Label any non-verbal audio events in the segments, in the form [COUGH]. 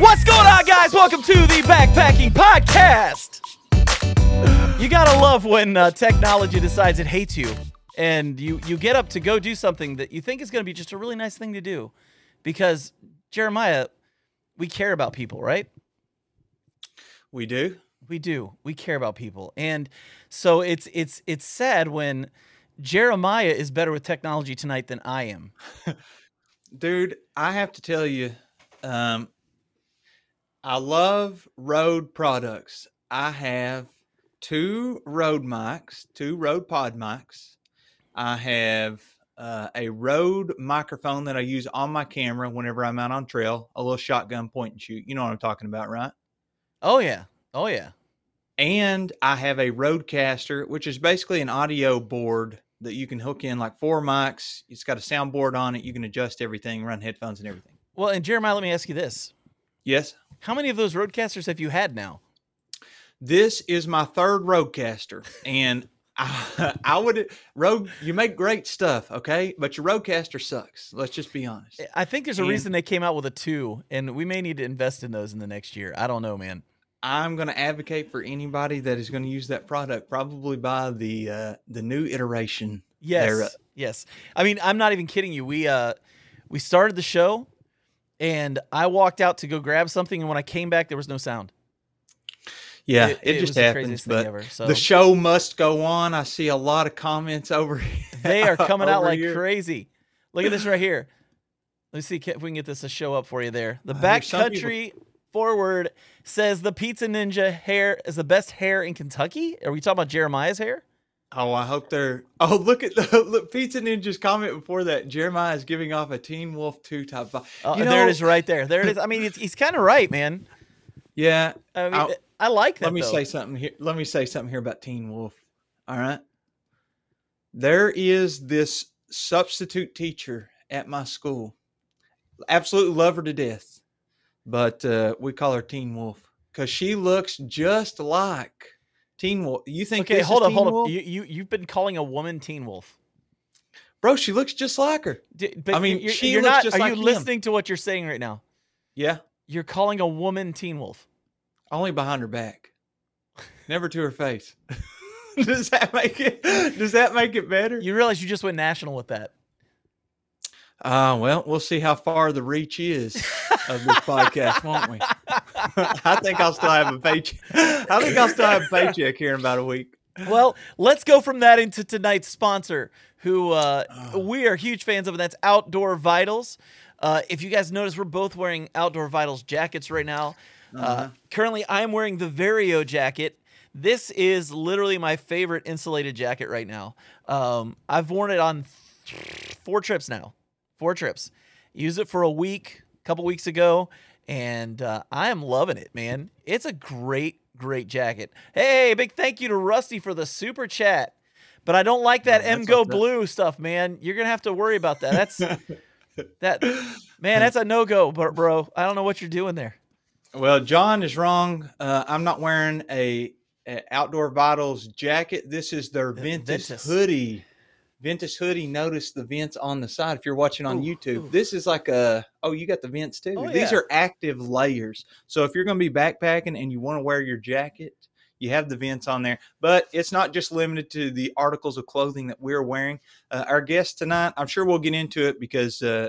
What's going on, guys? Welcome to the Backpacking Podcast. You gotta love when uh, technology decides it hates you, and you you get up to go do something that you think is gonna be just a really nice thing to do, because Jeremiah, we care about people, right? We do. We do. We care about people, and so it's it's it's sad when Jeremiah is better with technology tonight than I am. [LAUGHS] Dude, I have to tell you, um, I love Rode products. I have two Rode mics, two Rode Pod mics. I have uh, a Rode microphone that I use on my camera whenever I'm out on trail, a little shotgun point and shoot. You know what I'm talking about, right? Oh yeah. Oh yeah. And I have a Rodecaster, which is basically an audio board that you can hook in like four mics. It's got a soundboard on it. You can adjust everything, run headphones and everything. Well, and Jeremiah, let me ask you this: Yes. How many of those Rodecasters have you had now? This is my third Rodecaster, and I, [LAUGHS] I would Rode. You make great stuff, okay, but your Rodecaster sucks. Let's just be honest. I think there's a And- reason they came out with a two, and we may need to invest in those in the next year. I don't know, man. I'm going to advocate for anybody that is going to use that product. Probably buy the uh, the new iteration. Yes, thereof. yes. I mean, I'm not even kidding you. We uh, we started the show, and I walked out to go grab something, and when I came back, there was no sound. Yeah, It- it, it was just the happens. But ever, so- the show must go on. I see a lot of comments over. Here. [LAUGHS] They are coming out like here. crazy. Look at this right here. Let's see if we can get this to show up for you there. The Uh, there's some forward says the Pizza Ninja hair is the best hair in Kentucky. Are we talking about Jeremiah's hair? Oh, I hope they're. [LAUGHS] Oh, look at the look, Pizza Ninja's comment before that. Jeremiah is giving off a Teen Wolf two type vibe. Oh, You there know- it is, right there. There it is. I mean, it's, he's kind of right, man. Yeah. I mean, I'll- I like that. let me though. say something here. Let me say something here about Teen Wolf. All right. There is this substitute teacher at my school. Absolutely love her to death, but uh, we call her Teen Wolf because she looks just like Teen Wolf. You think? Okay, hold up, hold up. You, you you've been calling a woman Teen Wolf. bro? She looks just like her. D- I mean, you're, she you're looks not. just Are like you him. listening to what you're saying right now? Yeah, You're calling a woman Teen Wolf. only behind her back, never to her face. [LAUGHS] does that make it? Does that make it better? You realize you just went national with that. Uh, well, we'll see how far the reach is of this [LAUGHS] podcast, won't we? I think I'll still have a paycheck. I think I'll still have a paycheck here in about a week. Well, let's go from that into tonight's sponsor, who uh, we are huge fans of, and that's Outdoor Vitals. Uh, if you guys notice, we're both wearing Outdoor Vitals jackets right now. Uh, currently, I'm wearing the Vario jacket. This is literally my favorite insulated jacket right now. Um, I've worn it on four trips now. Four trips. Use it for a week, a couple weeks ago, and uh, I am loving it, man. It's a great, great jacket. Hey, big thank you to Rusty for the super chat. But I don't like that Oh, M that's Go what's. Blue stuff, man. You're gonna have to worry about that. That's [LAUGHS] that, man. That's a no go, bro. I don't know what you're doing there. Well, John is wrong. Uh, I'm not wearing a, a Outdoor Vitals jacket. This is their Ventus, Ventus. hoodie. Ventus hoodie. Notice the vents on the side. If you're watching on Ooh, YouTube, ooh. this is like a. Oh, you got the vents too. Oh, These yeah. are active layers. So if you're going to be backpacking and you want to wear your jacket, you have the vents on there. But it's not just limited to the articles of clothing that we're wearing. Uh, our guest tonight, I'm sure we'll get into it because uh,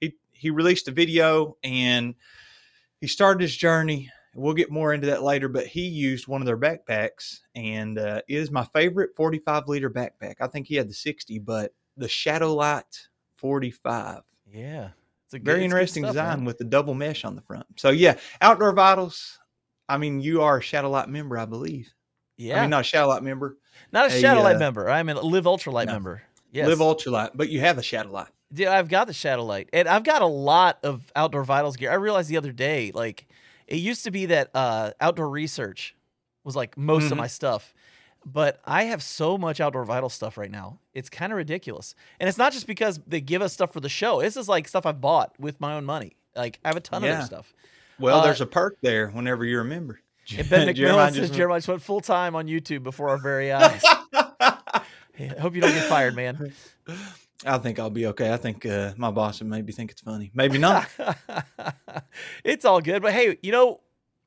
he he released a video and he started his journey. We'll get more into that later, but he used one of their backpacks, and uh, it is my favorite 45 liter backpack. I think he had the 60, but the Shadow Light 45. Yeah, it's a good, Very interesting stuff, design man. with the double mesh on the front. So yeah, Outdoor Vitals. I mean, you are a Shadow Light member, I believe. Yeah, I mean, not a Shadow Light member, not a a, Shadowlight uh, member. I'm a Live Ultralight no. member. Yes. Live Ultralight, but you have a Shadow Light. Dude, I've got the Shadow Light, and I've got a lot of Outdoor Vitals gear. I realized the other day, like, it used to be that uh, Outdoor Research was like most of Mhm. my stuff, but I have so much Outdoor Vital stuff right now. It's kind of ridiculous, and it's not just because they give us stuff for the show. This is like stuff I've bought with my own money. Like, I have a ton of Yeah. their stuff. Well, Uh, there's a perk there whenever you're a member. And [LAUGHS] Ben [LAUGHS] Jeremiah McMillan says just- Jeremiah just went full time on YouTube before our very [LAUGHS] eyes. I hope you don't get fired, man. I think I'll be okay. I think uh, my boss would maybe think it's funny. Maybe not. [LAUGHS] it's all good. But hey, you know,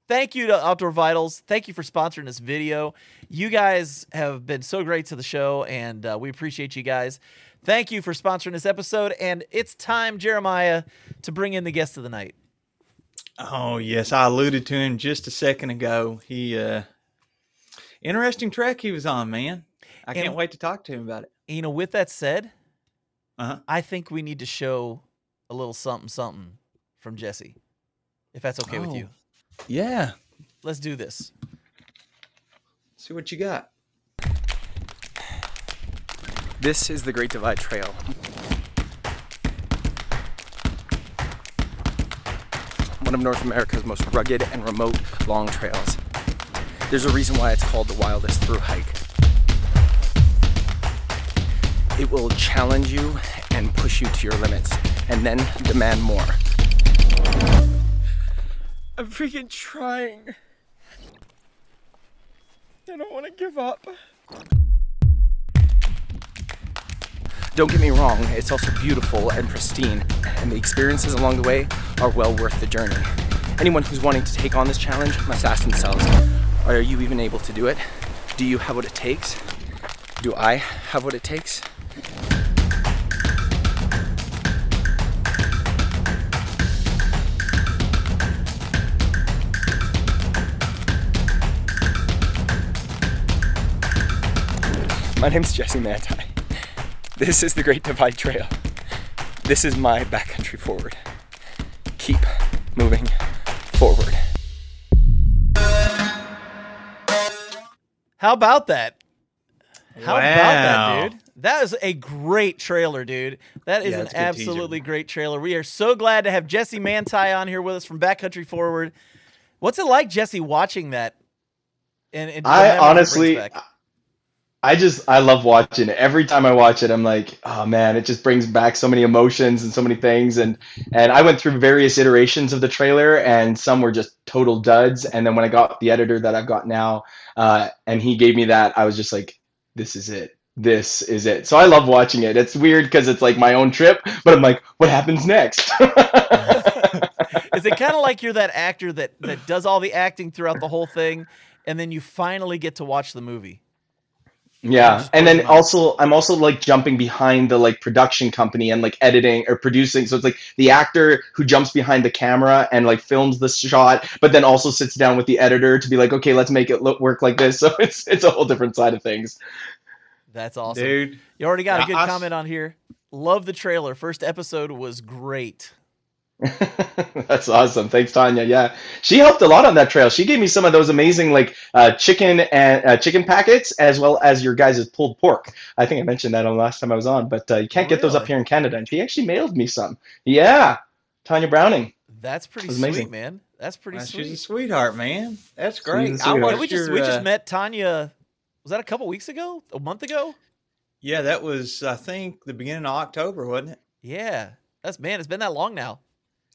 thank you to Outdoor Vitals. Thank you for sponsoring this video. You guys have been so great to the show, and uh, we appreciate you guys. Thank you for sponsoring this episode. And it's time, Jeremiah, to bring in the guest of the night. oh yes, I alluded to him just a second ago. He uh interesting track he was on, man. I And- can't wait to talk to him about it. You know, with that said, Uh-huh. I think we need to show a little something, something from Jesse, if that's okay with you. Oh. Yeah. Let's do this. See what you got. This is the Great Divide Trail. One of North America's most rugged and remote long trails. There's a reason why it's called the wildest through hike. It will challenge you and push you to your limits, and then demand more. I'm freaking trying. I don't want to give up. Don't get me wrong, it's also beautiful and pristine, and the experiences along the way are well worth the journey. Anyone who's wanting to take on this challenge must ask themselves Are you even able to do it? Do you have what it takes? Do I have what it takes? My name's Jesse Manntai. This is the Great Divide Trail. This is my backcountry forward. Keep moving forward. How about that? How about Wow. that, dude? That is a great trailer, dude. That is Yeah, an it's a good teaser. absolutely great trailer. We are so glad to have Jesse Manntai on here with us from Backcountry Forward. What's it like, Jesse, watching that? And, and I memories it brings honestly. I just I love watching it. Every time I watch it, I'm like, oh man, it just brings back so many emotions and so many things. And and I went through various iterations of the trailer, and some were just total duds. And then when I got the editor that I've got now, uh, and he gave me that, I was just like, this is it. This is it. So I love watching it. It's weird because it's like my own trip, but I'm like, what happens next? [LAUGHS] is it kind of like you're that actor that that does all the acting throughout the whole thing, and then you finally get to watch the movie? Yeah, and then also I'm also like jumping behind the like production company and like editing or producing. So it's like the actor who jumps behind the camera and like films the shot, but then also sits down with the editor to be like, okay, let's make it look work like this. [LAUGHS] So it's it's a whole different side of things. That's awesome. Dude. You already got a Yeah, good I s- comment on here. Love the trailer. First episode was great. [LAUGHS] That's awesome. Thanks, Tanya. Yeah, she helped a lot on that trail. She gave me some of those amazing like uh, chicken and uh, chicken packets, as well as your guys' pulled pork. I think I mentioned that on the last time I was on, but uh, you can't Oh, get those up here in Canada. And she actually mailed me some. Yeah, Tanya Browning. That's pretty was sweet, amazing. man. That's pretty Uh, sweet. she's a sweetheart, man. That's great. a I sweetheart. Yeah, watched we just your, we uh, just met Tanya. Was that a couple weeks ago? A month ago? Yeah, that was I think the beginning of October, wasn't it? Yeah, that's man. It's been that long now.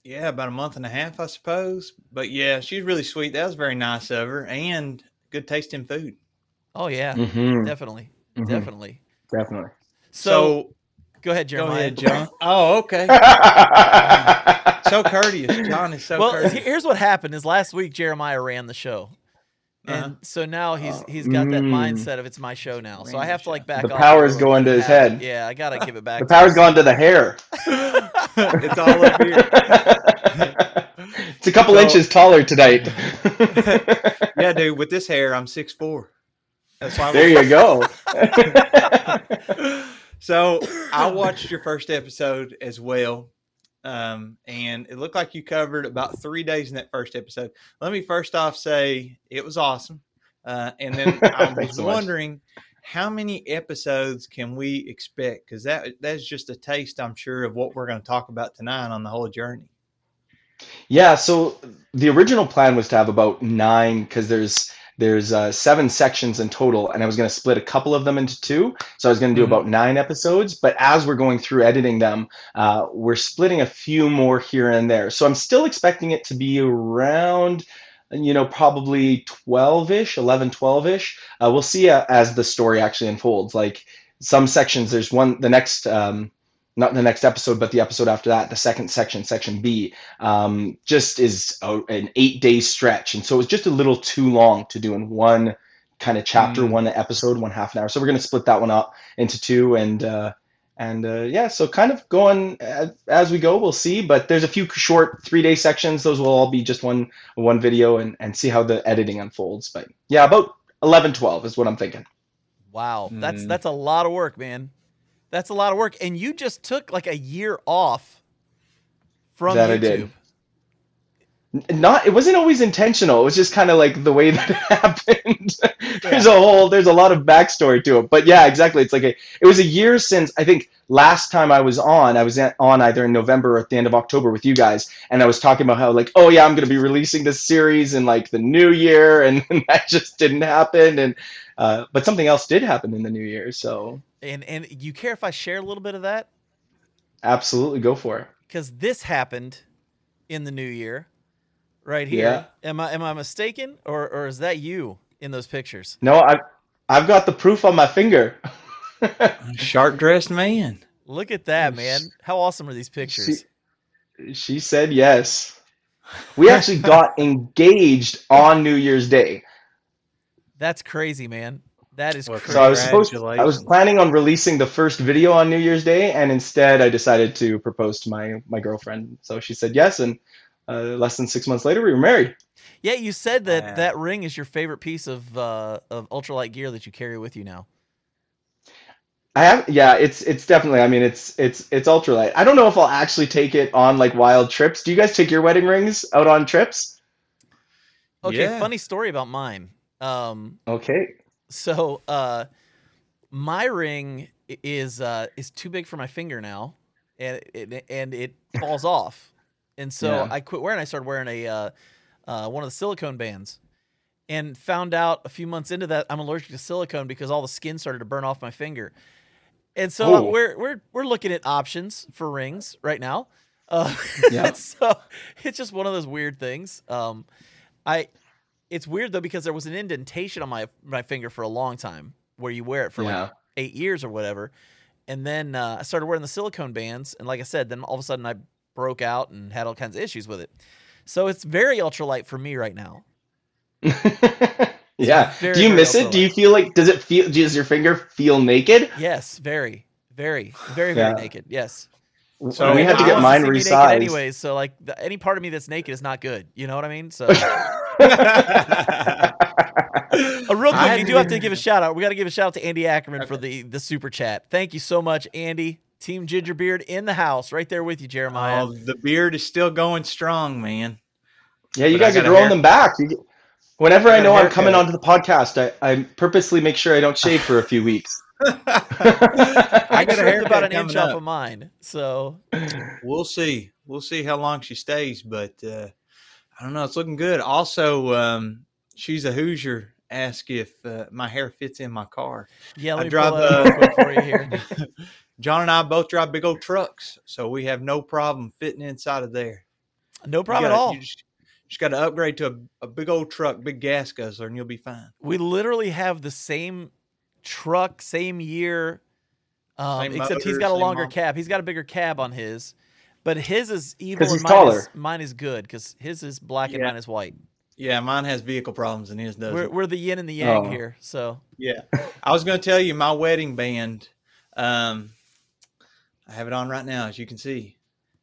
Yeah, about a month and a half, I suppose. But yeah, she's really sweet. That was very nice of her, and good tasting food. Oh yeah, Mm-hmm. definitely, Mhm. definitely. Definitely. So, So, go ahead, go Jeremiah. ahead, John. [LAUGHS] Oh, okay. [LAUGHS] so courteous. John is so well, courteous. here's what happened: is last week Jeremiah ran the show, and Uh-huh. so now he's Oh, he's got that mm. mindset of it's my show now. So I have to like back The off. power's a little going bit to his have- head. Yeah, I gotta give it back. the to power's him. gone to the hair. [LAUGHS] it's all up here. [LAUGHS] it's a couple So- inches taller tonight. [LAUGHS] Yeah, dude. With this hair, I'm six four. That's why. there you go. so I watched your first episode as well. Um, and it looked like you covered about three days in that first episode. Let me first off say it was awesome. Uh, and then [LAUGHS] I was so much. wondering how many episodes can we expect? Because that that's just a taste, I'm sure, of what we're going to talk about tonight on the whole journey. Yeah, so the original plan was to have about nine because there's there's uh, seven sections in total, and I was going to split a couple of them into two. So I was going to do Mhm. about nine episodes. But as we're going through editing them, uh, we're splitting a few more here and there. So I'm still expecting it to be around, you know, probably 12-ish, 11, 12-ish. Uh, we'll see uh, as the story actually unfolds. Like some sections, there's one, the next, um, not the next episode, but the episode after that, the second section, section B, um, just is a, an eight day stretch. And so it was just a little too long to do in one kind of chapter, Mm. one episode, one half an hour. So we're going to split that one up into two. And, uh, and uh, yeah, so kind of going as, as we go, we'll see. But there's a few short three day sections. Those will all be just one one video and, and see how the editing unfolds. But yeah, about 11, 12 is what I'm thinking. Wow, that's Mm. that's a lot of work, man. That's a lot of work, and you just took like a year off from That YouTube. I did. Not, it wasn't always intentional. It was just kind of like the way [LAUGHS] that it happened. there's a whole, there's a lot of backstory to it. But yeah, exactly. It's like a, it was a year since I think last time I was on. I was on either in November or at the end of October with you guys, and I was talking about how like, oh yeah, I'm going to be releasing this series in like the new year, [LAUGHS] and, [LAUGHS] that just didn't happen. And uh, but something else did happen in the new year. So And and you care if I share a little bit of that absolutely go for it. because this happened in the new year, right here. Am I am I mistaken, or or is that you in those pictures? No, I, I've got the proof on my finger. [LAUGHS] Sharp dressed man. Look at that, man! How awesome are these pictures? She, she said yes. We actually got [LAUGHS] engaged on New Year's Day. That's crazy, man. That is Well, crazy. So I was supposed I was planning on releasing the first video on New Year's Day and instead I decided to propose to my my girlfriend. So she said yes and uh, less than 6 months later we were married. yeah, you said that Wow. that ring is your favorite piece of uh, of ultralight gear that you carry with you now. I have yeah, it's it's definitely I mean it's it's it's ultralight. I don't know if I'll actually take it on like wild trips. Do you guys take your wedding rings out on trips? Okay, Yeah. funny story about mine. Um, Okay. So uh, my ring is uh, is too big for my finger now, and it, and it [LAUGHS] falls off, and so Yeah. I quit wearing. I started wearing a uh, uh, one of the silicone bands, and found out a few months into that I'm allergic to silicone because all the skin started to burn off my finger, and so Oh. we're we're we're looking at options for rings right now. Uh, [LAUGHS] Yeah. so it's just one of those weird things. Um, I it's weird though because there was an indentation on my my finger for a long time where you wear it for like eight years or whatever, and then uh, I started wearing the silicone bands, and like I said, then all of a sudden I broke out and had all kinds of issues with it. So it's very ultralight for me right now. [LAUGHS] yeah. very, Do you miss it? Do you feel like does it feel does your finger feel naked? Yes, very, very, very, very Yeah. naked. Yes. So we had to get mine see me resized. anyways. So like the, any part of me that's naked is not good. You know what I mean? So [LAUGHS] [LAUGHS] Uh, real quick, you do have to give a shout out. We got to give a shout out to Andy Ackerman for the the super chat. Thank you so much, Andy. Team Gingerbeard in the house, right there with you, Jeremiah. Oh, the beard is still going strong, man. Yeah, you But guys are got a growing hair- them back. You get- whenever I I know I'm coming onto the podcast, I, I purposely make sure I don't shave for a few weeks. [LAUGHS] I, I got a trimmed haircut about an coming inch off of mine. So We'll see. We'll see how long she stays, but uh, I don't know. It's looking good. Also, um, she's a Hoosier. Ask if uh, my hair fits in my car. yeah, let I me drive pull that up real uh, quick for you here. [LAUGHS] [LAUGHS] John and I both drive big old trucks, so we have no problem fitting inside of there. No problem at gotta- all. You just, just got to upgrade to a, a big old truck, big gas guzzler, and you'll be fine. We literally have the same truck, same year, um, Same except he's got a longer model. cab. He's got a bigger cab on his, but his is evil. 'Cause and he's mine is, mine is good because his is black and mine is white. Yeah, mine has vehicle problems and his doesn't. We're, we're the yin and the yang Oh. here. So Yeah. I was going to tell you my wedding band. Um, I have it on right now, as you can see.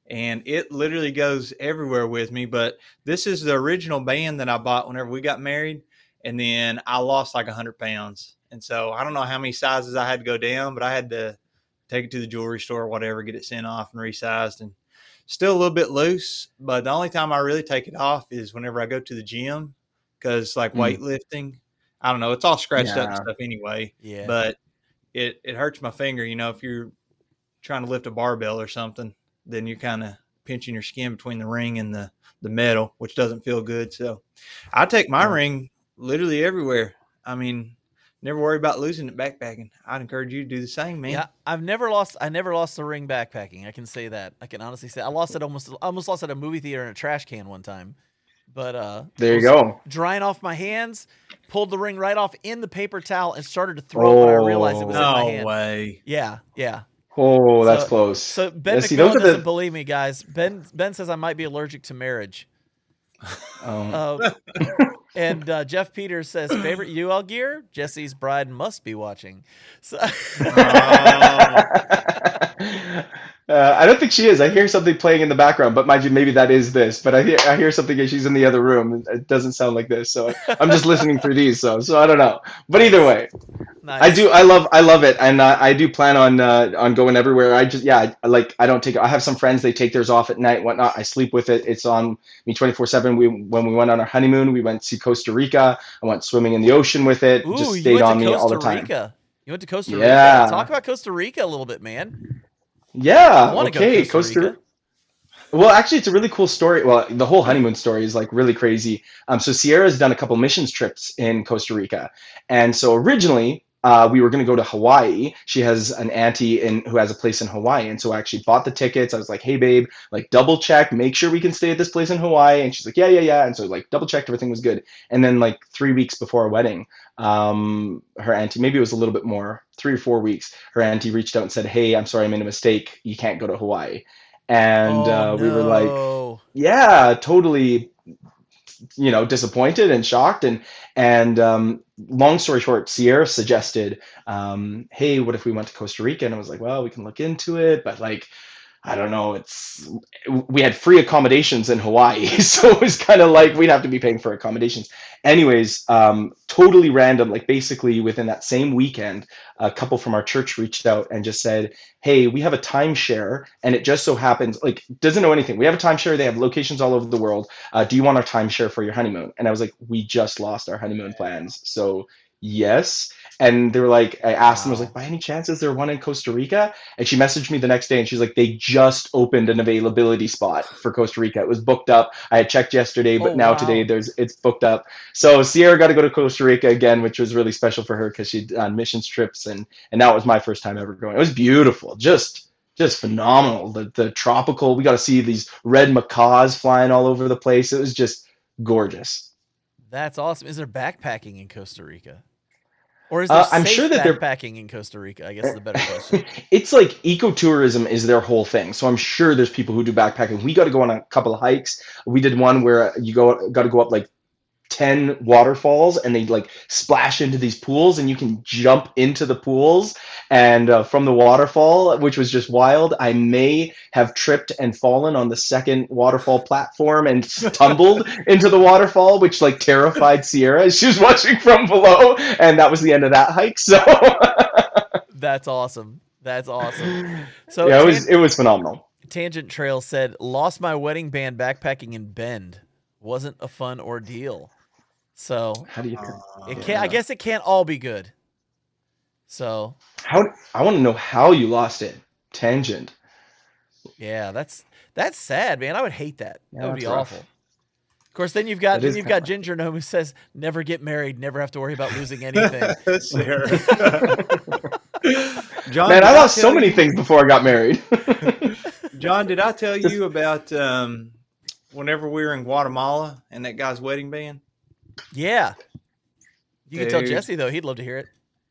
And it literally goes everywhere with me. But this is the original band that I bought whenever we got married. And then I lost like 100 pounds. And so I don't know how many sizes I had to go down, but I had to take it to the jewelry store or whatever, get it sent off and resized. And still a little bit loose. But the only time I really take it off is whenever I go to the gym because like Mm. weightlifting I don't know. It's all scratched up and stuff anyway. Yeah. But it it hurts my finger. You know, if you're trying to lift a barbell or something, then you're kind of pinching your skin between the ring and the the metal, which doesn't feel good. So I take my Yeah. ring literally everywhere. I mean, never worry about losing it backpacking. I'd encourage you to do the same, man. Yeah, I've never lost. I never lost the ring backpacking. I can say that. I can honestly say I lost it almost. I almost lost it at a movie theater in a trash can one time. But uh, There you go. Drying off my hands, pulled the ring right off in the paper towel and started to throw it when I realized it was in my No hand. way. Yeah, yeah. Oh, that's So- close. So Ben Yeah, see, those doesn't the- believe me, guys. Ben Ben says I might be allergic to marriage. [LAUGHS] Um, Uh, [LAUGHS] and uh, Jeff Peters says favorite UL gear. Jesse's bride must be watching. So [LAUGHS] Uh, I don't think she is. I hear something playing in the background, but mind you, maybe that is this. But I hear I hear something and she's in the other room. It doesn't sound like this, so I'm just listening through these. So so I don't know. But either way, nice. I do. I love. I love it, and uh, I do plan on uh, on going everywhere. I just yeah, I, like I don't take. I have some friends. They take theirs off at night, whatnot. I sleep with it. It's on me twenty four seven. We when we went on our honeymoon, we went to Costa Rica. I went swimming in the ocean with it. Ooh, just stayed on me Costa all the time. Rica. You went to Costa Rica. Yeah. Talk about Costa Rica a little bit, man. Yeah. I wanna go to okay. Costa Rica. Well, actually, it's a really cool story. Well, the whole honeymoon story is like really crazy. Um, so Sierra's done a couple missions trips in Costa Rica, and so originally uh, we were going to go to Hawaii. She has an auntie in who has a place in Hawaii, and so I actually bought the tickets. I was like, "Hey, babe, like double check, make sure we can stay at this place in Hawaii." And she's like, "Yeah, yeah, yeah." And so like double checked, everything was good. And then like three weeks before our wedding, um, her auntie, maybe it was a little bit more, three or four weeks, her auntie reached out and said, "Hey, I'm sorry, I made a mistake. You can't go to Hawaii." And Oh, uh, we were like, yeah, totally, you know, disappointed and shocked. And and um, long story short, Sierra suggested, um, hey, what if we went to Costa Rica? And I was like, well, we can look into it, but like. I don't know. It's we had free accommodations in Hawaii, [LAUGHS] so it was kind of like we'd have to be paying for accommodations. Anyways, um, totally random. Like basically within that same weekend, a couple from our church reached out and just said, "Hey, we have a timeshare, and it just so happens like doesn't know anything. We have a timeshare. They have locations all over the world. Uh, do you want our timeshare for your honeymoon?" And I was like, "We just lost our honeymoon plans, so yes." And they were like, I asked them, I was like, "By any chance, is there one in Costa Rica?" And she messaged me the next day, and she's like, "They just opened an availability spot for Costa Rica. It was booked up. I had checked yesterday, but Oh, now wow. today there's it's booked up." So Sierra got to go to Costa Rica again, which was really special for her because she'd done missions trips, and and that was my first time ever going. It was beautiful, just just phenomenal. The the tropical. We got to see these red macaws flying all over the place. It was just gorgeous. That's awesome. Is there backpacking in Costa Rica? Or is Uh, I'm safe sure that they're- backpacking in Costa Rica? I guess is the better question. [LAUGHS] it's like ecotourism is their whole thing. So I'm sure there's people who do backpacking. We got to go on a couple of hikes. We did one where you go got to go up like 10 waterfalls and they like splash into these pools and you can jump into the pools and uh, from the waterfall which was just wild i may have tripped and fallen on the second waterfall platform and [LAUGHS] tumbled into the waterfall which like terrified sierra as she was watching from below and that was the end of that hike so [LAUGHS] That's awesome. That's awesome. So yeah it Tan- was it was phenomenal Tangent Trail said, "Lost my wedding band backpacking in Bend. Wasn't a fun ordeal." So how do you it can't. I guess it can't all be good. So How I want to know how you lost it. Tangent. yeah, that's that's sad, man. I would hate that. Yeah, that would be rough. awful. Of course, then you've got That then you've kinda got Ginger Gnome who says, "Never get married, never have to worry about losing anything." [LAUGHS] Sarah. [LAUGHS] John, Man, I lost so many you- things before I got married. [LAUGHS] John, did I tell you about um, whenever we were in Guatemala and that guy's wedding band? Yeah, you can tell Jesse though; he'd love to hear it.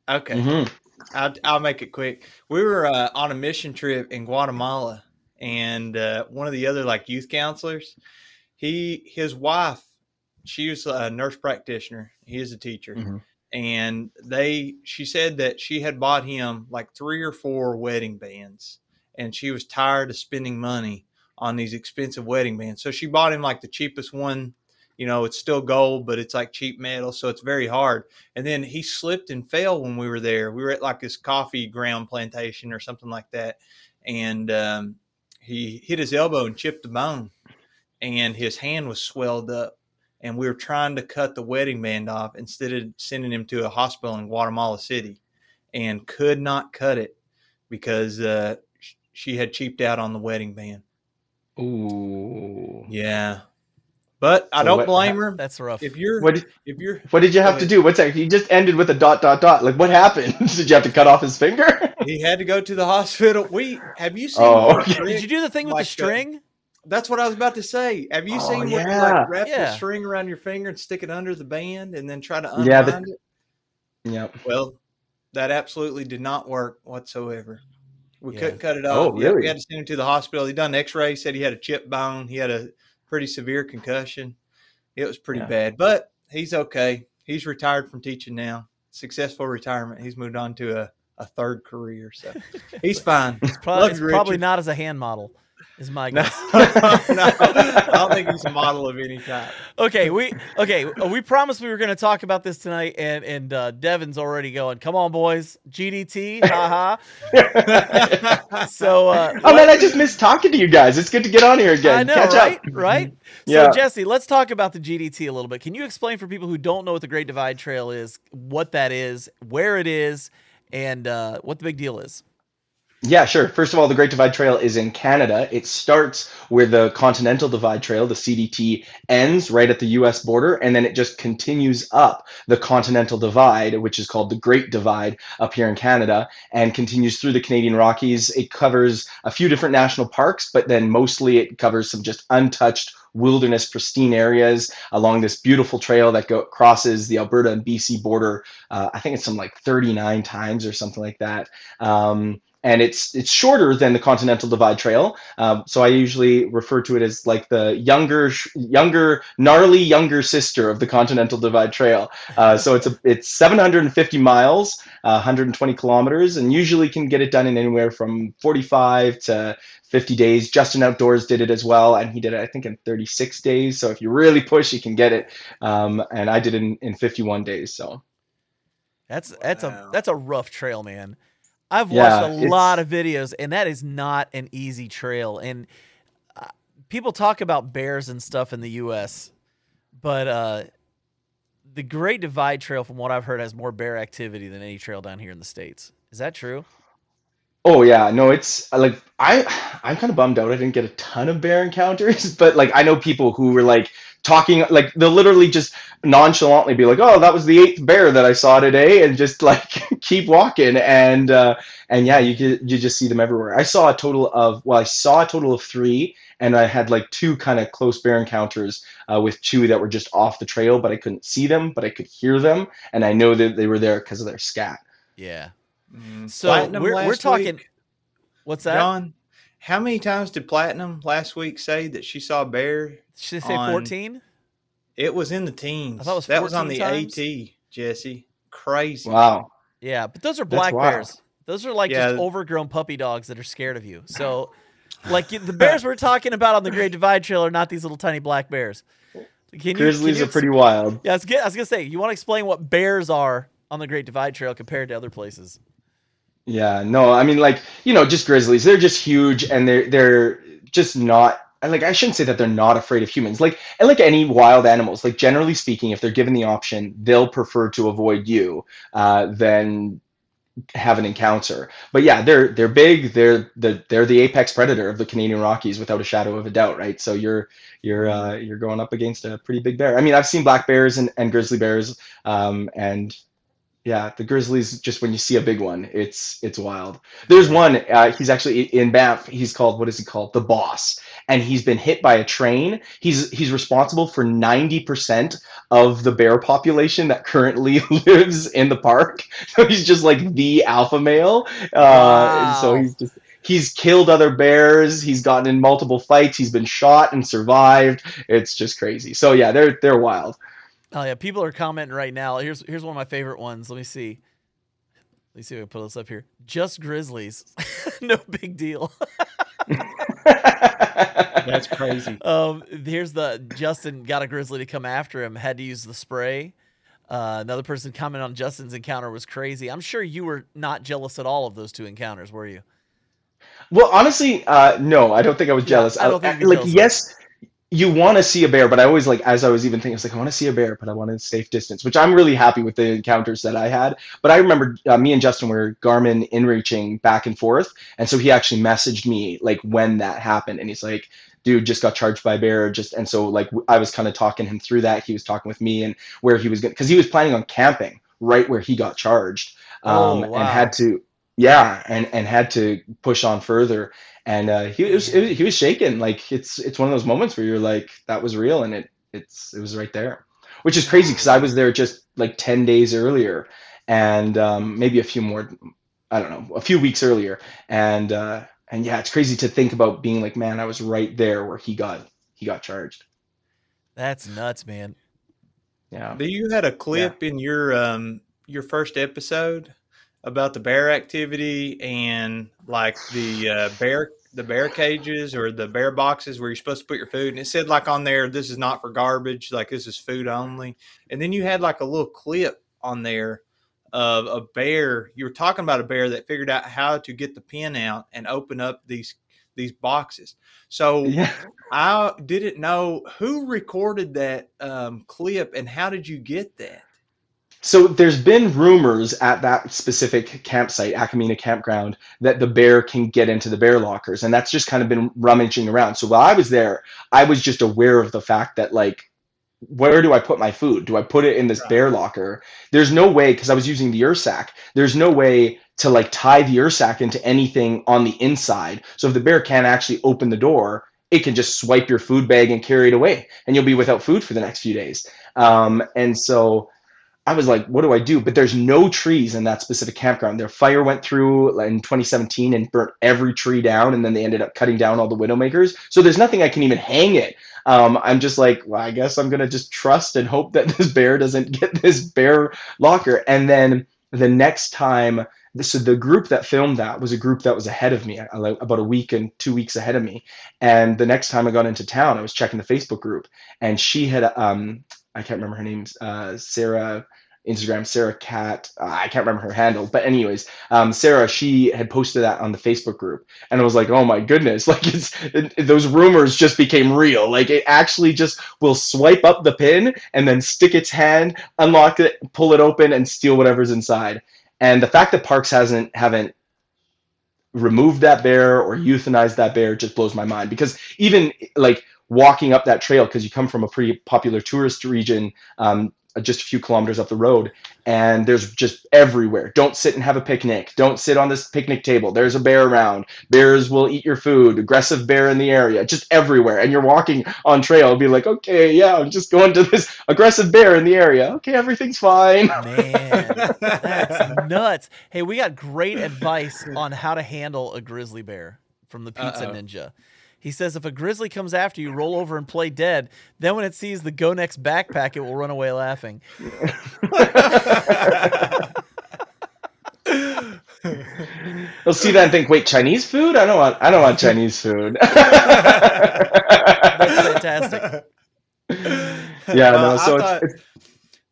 Okay. Mhm. I'll, I'll make it quick. We were uh, on a mission trip in Guatemala, and uh, one of the other like youth counselors, he his wife, she was a nurse practitioner. He is a teacher, Mhm. and they she said that she had bought him like three or four wedding bands, and she was tired of spending money on these expensive wedding bands. So she bought him like the cheapest one. You know, it's still gold, but it's like cheap metal, so it's very hard. And then he slipped and fell when we were there. We were at like this coffee ground plantation or something like that. And um, he hit his elbow and chipped a bone, and his hand was swelled up. and we were trying to cut the wedding band off instead of sending him to a hospital in Guatemala City, and could not cut it because uh, she had cheaped out on the wedding band. Ooh. Yeah, but I So don't what- blame her. That's rough. If you're What did, if you're what did you have to do? What's that? He just ended with a dot dot dot. Like what happened? [LAUGHS] did you have to cut off his finger? [LAUGHS] he had to go to the hospital. We have you seen? Oh, okay. Did you do the thing with like, the uh, string? That's what I was about to say. Have you Oh, seen where you yeah. like wrap Yeah. the string around your finger and stick it under the band and then try to unwind Yeah, the- it? yep. Well, that absolutely did not work whatsoever. We Yeah. couldn't cut it Oh, off. Yeah, really? We had to send him to the hospital. He done X-ray. Said he had a chip bone. He had a pretty severe concussion. It was pretty Yeah. bad, but he's okay. He's retired from teaching now. Successful retirement. He's moved on to a, a third career, so [LAUGHS] he's fine. It's probably, it's probably not as a hand model. Is my No, guess. [LAUGHS] no, I don't think he's a [LAUGHS] model of any kind. okay, we okay. We promised we were going to talk about this tonight, and and uh, Devin's already going. Come on, boys, GDT, haha. [LAUGHS] So, uh, oh man, I just missed talking to you guys. It's good to get on here again. I know, Catch right? up. Right? Yeah. So, Jesse, let's talk about the GDT a little bit. Can you explain for people who don't know what the Great Divide Trail is, what that is, where it is, and uh, what the big deal is? Yeah, sure. First of all, the Great Divide Trail is in Canada. It starts where the Continental Divide Trail, the CDT, ends right at the US border, and then it just continues up the Continental Divide, which is called the Great Divide up here in Canada, and continues through the Canadian Rockies. It covers a few different national parks, but then mostly it covers some just untouched wilderness pristine areas along this beautiful trail that go crosses the Alberta and BC border. Uh, I think it's some like 39 times or something like that. Um, and it's it's shorter than the Continental Divide Trail. Um, so I usually refer to it as like the younger, younger, gnarly younger sister of the Continental Divide Trail. Uh, so it's a it's 750 miles, uh, 120 kilometers, and usually can get it done in anywhere from 45 to 50 days. Justin Outdoors did it as well, and he did it I think in 36 days. So if you really push, you can get it. Um, and I did it in, in 51 days. So That's that's a that's a rough trail, man. I've Yeah, watched a lot of videos, and that is not an easy trail. And uh, people talk about bears and stuff in the U.S., but uh, the Great Divide Trail, from what I've heard, has more bear activity than any trail down here in the states. Is that true? Oh yeah, no, it's uh, like I I'm kind of bummed out I didn't get a ton of bear encounters, [LAUGHS] but like I know people who were like talking like they'll literally just nonchalantly be like, "Oh, that was the eighth bear that I saw today," and just like [LAUGHS] keep walking and uh and yeah, you you just see them everywhere. I saw a total of well, I saw a total of 3 and I had like two kind of close bear encounters uh, with two that were just off the trail, but I couldn't see them, but I could hear them and I know that they were there because of their scat. Yeah. Mm, So Platinum we're we're talking. week, What's that? John, how many times did Platinum last week say that she saw a bear? Did she say on- fourteen? It was in the teens. I thought it was that was on the times. AT, Jesse. Crazy. Wow. Yeah, but those are black bears. Those are like Yeah. just overgrown puppy dogs that are scared of you. [LAUGHS] So, like the bears we're talking about on the Great Divide Trail are not these little tiny black bears. Can you, Grizzlies can you are pretty wild. Yeah, I was, gonna, I was gonna say you want to explain what bears are on the Great Divide Trail compared to other places. Yeah, no, I mean like, you know, just grizzlies. They're just huge and they're they're just not and, like I shouldn't say that they're not afraid of humans. Like and like any wild animals, like generally speaking, if they're given the option, they'll prefer to avoid you uh, than have an encounter. But yeah, they're they're big. They're the they're the apex predator of the Canadian Rockies without a shadow of a doubt, right? So you're you're uh, you're going up against a pretty big bear. I mean, I've seen black bears and, and grizzly bears, um, and yeah, the grizzlies. Just when you see a big one, it's it's wild. There's one. Uh, he's actually in Banff. He's called what is he called? The Boss, and he's been hit by a train. He's he's responsible for ninety percent of the bear population that currently [LAUGHS] lives in the park. So he's just like the alpha male. Uh, So he's just he's killed other bears. He's gotten in multiple fights. He's been shot and survived. It's just crazy. So yeah, they're they're wild. Oh yeah, people are commenting right now. Here's here's one of my favorite ones. Let me see. Let me see if I can put this up here. Just grizzlies, [LAUGHS] no big deal. That's crazy. [LAUGHS] Um, here's the Justin got a grizzly to come after him. Had to use the spray. Uh, another person commented on Justin's encounter was crazy. I'm sure you were not jealous at all of those two encounters, were you? Well, honestly, uh, no, I don't think I was Yeah, jealous. I don't think you'd like jealous. yes, you want to see a bear, but I always like as I was even thinking, I was like, I want to see a bear, but I want a safe distance, which I'm really happy with the encounters that I had. But I remember uh, me and Justin were Garmin in reaching back and forth, and so he actually messaged me like when that happened, and he's like, dude just got charged by a bear just and so like i was kind of talking him through that he was talking with me and where he was going because he was planning on camping right where he got charged um, Oh, wow. and had to yeah and and had to push on further and uh, he was, it was he was shaking. Like it's it's one of those moments where you're like that was real and it it's it was right there. Which is crazy because i was there just like 10 days earlier and um, maybe a few more i don't know a few weeks earlier. And uh, and yeah it's crazy to think about being like man i was right there where he got he got charged. That's nuts, man. yeah. Do you had a clip in your um your first episode about the bear activity and like the uh, bear the bear cages or the bear boxes where you're supposed to put your food and it said like on there this is not for garbage like this is food only. And then you had like a little clip on there of a bear you were talking about a bear that figured out how to get the pin out and open up these these boxes. So yeah. I didn't know who recorded that um, clip and how did you get that? So there's been rumors at that specific campsite, Akamina Campground, that the bear can get into the bear lockers, and that's just kind of been rummaging around. So while I was there, I was just aware of the fact that like, where do I put my food? Do I put it in this bear locker? There's no way because I was using the Ursack. There's no way to like tie the Ursack into anything on the inside. So if the bear can't actually open the door, it can just swipe your food bag and carry it away, and you'll be without food for the next few days. Um, and so I was like, what do I do? But there's no trees in that specific campground. Their fire went through in 2017 and burnt every tree down, and then they ended up cutting down all the widowmakers. So there's nothing I can even hang it. Um, I'm just like, well, I guess I'm gonna just trust and hope that [LAUGHS] this bear doesn't get this bear locker. And then the next time, so the group that filmed that was a group that was ahead of me, uh, about a week and two weeks ahead of me. And the next time I got into town, I was checking the Facebook group, and she had um, I can't remember her name, uh, Sarah, Instagram, Sarah Cat. Uh, I can't remember her handle, but anyways, um, Sarah, she had posted that on the Facebook group, and I was like, oh my goodness, [LAUGHS] like it's it, those rumors just became real. Like it actually just will swipe up the pin and then stick its hand, unlock it, pull it open, and steal whatever's inside. And the fact that Parks hasn't haven't removed that bear or euthanized that bear just blows my mind because even like walking up that trail because you come from a pretty popular tourist region um, just a few kilometers up the road and there's just everywhere. Don't sit and have a picnic. Don't sit on this picnic table. There's a bear around. Bears will eat your food. Aggressive bear in the area. Just everywhere. And you're walking on trail and be like okay yeah i'm just going to this aggressive bear in the area. Okay everything's fine. Man, that's nuts. Hey, we got great advice on how to handle a grizzly bear from the Pizza Uh-oh. Ninja. He says if a grizzly comes after you, roll over and play dead. Then when it sees the Go Next backpack, it will run away laughing. [LAUGHS] they'll see that and think wait chinese food i don't want i don't want chinese food [LAUGHS] That's fantastic. yeah no Well, so thought- it's, it's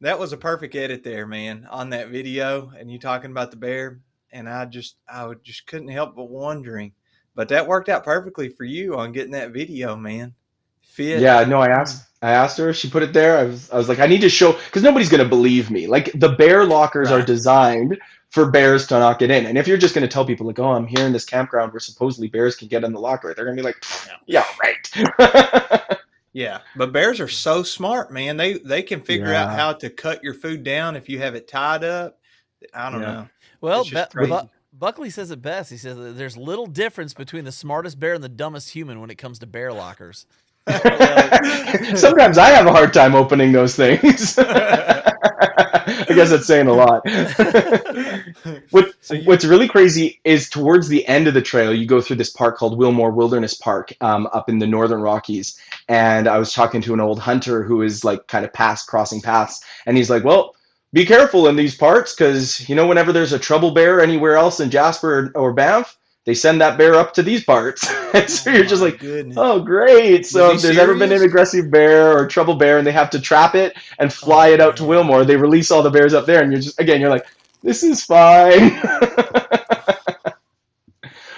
That was a perfect edit there, man, on that video and you talking about the bear. And I just, I just couldn't help but wondering. But that worked out perfectly for you on getting that video, man. Fit. Yeah, no, I asked I asked her, she put it there. I was I was like, I need to show because nobody's gonna believe me. Like the bear lockers are designed for bears to not get in. And if you're just gonna tell people like, oh, I'm here in this campground where supposedly bears can get in the locker, they're gonna be like, yeah, right. [LAUGHS] Yeah, but bears are so smart, man. They they can figure out how to cut your food down if you have it tied up. I don't Yeah. know. Well, It's just Bu- crazy. Bu- Buckley says it best. He says that there's little difference between the smartest bear and the dumbest human when it comes to bear lockers. [LAUGHS] Sometimes I have a hard time opening those things. [LAUGHS] I guess that's saying a lot. [LAUGHS] what, So you- what's really crazy is towards the end of the trail, you go through this park called Willmore Wilderness Park um, up in the Northern Rockies. And I was talking to an old hunter who is like kind of past crossing paths. And he's like, well, be careful in these parts because, you know, whenever there's a trouble bear anywhere else in Jasper or Banff, they send that bear up to these parts. [LAUGHS] so you're just oh, like, goodness. Oh, great! So if there's ever been an aggressive bear or trouble bear, and they have to trap it and oh, fly Oh, it out to man. Willmore, they release all the bears up there, and you're just again, you're like, this is fine. [LAUGHS]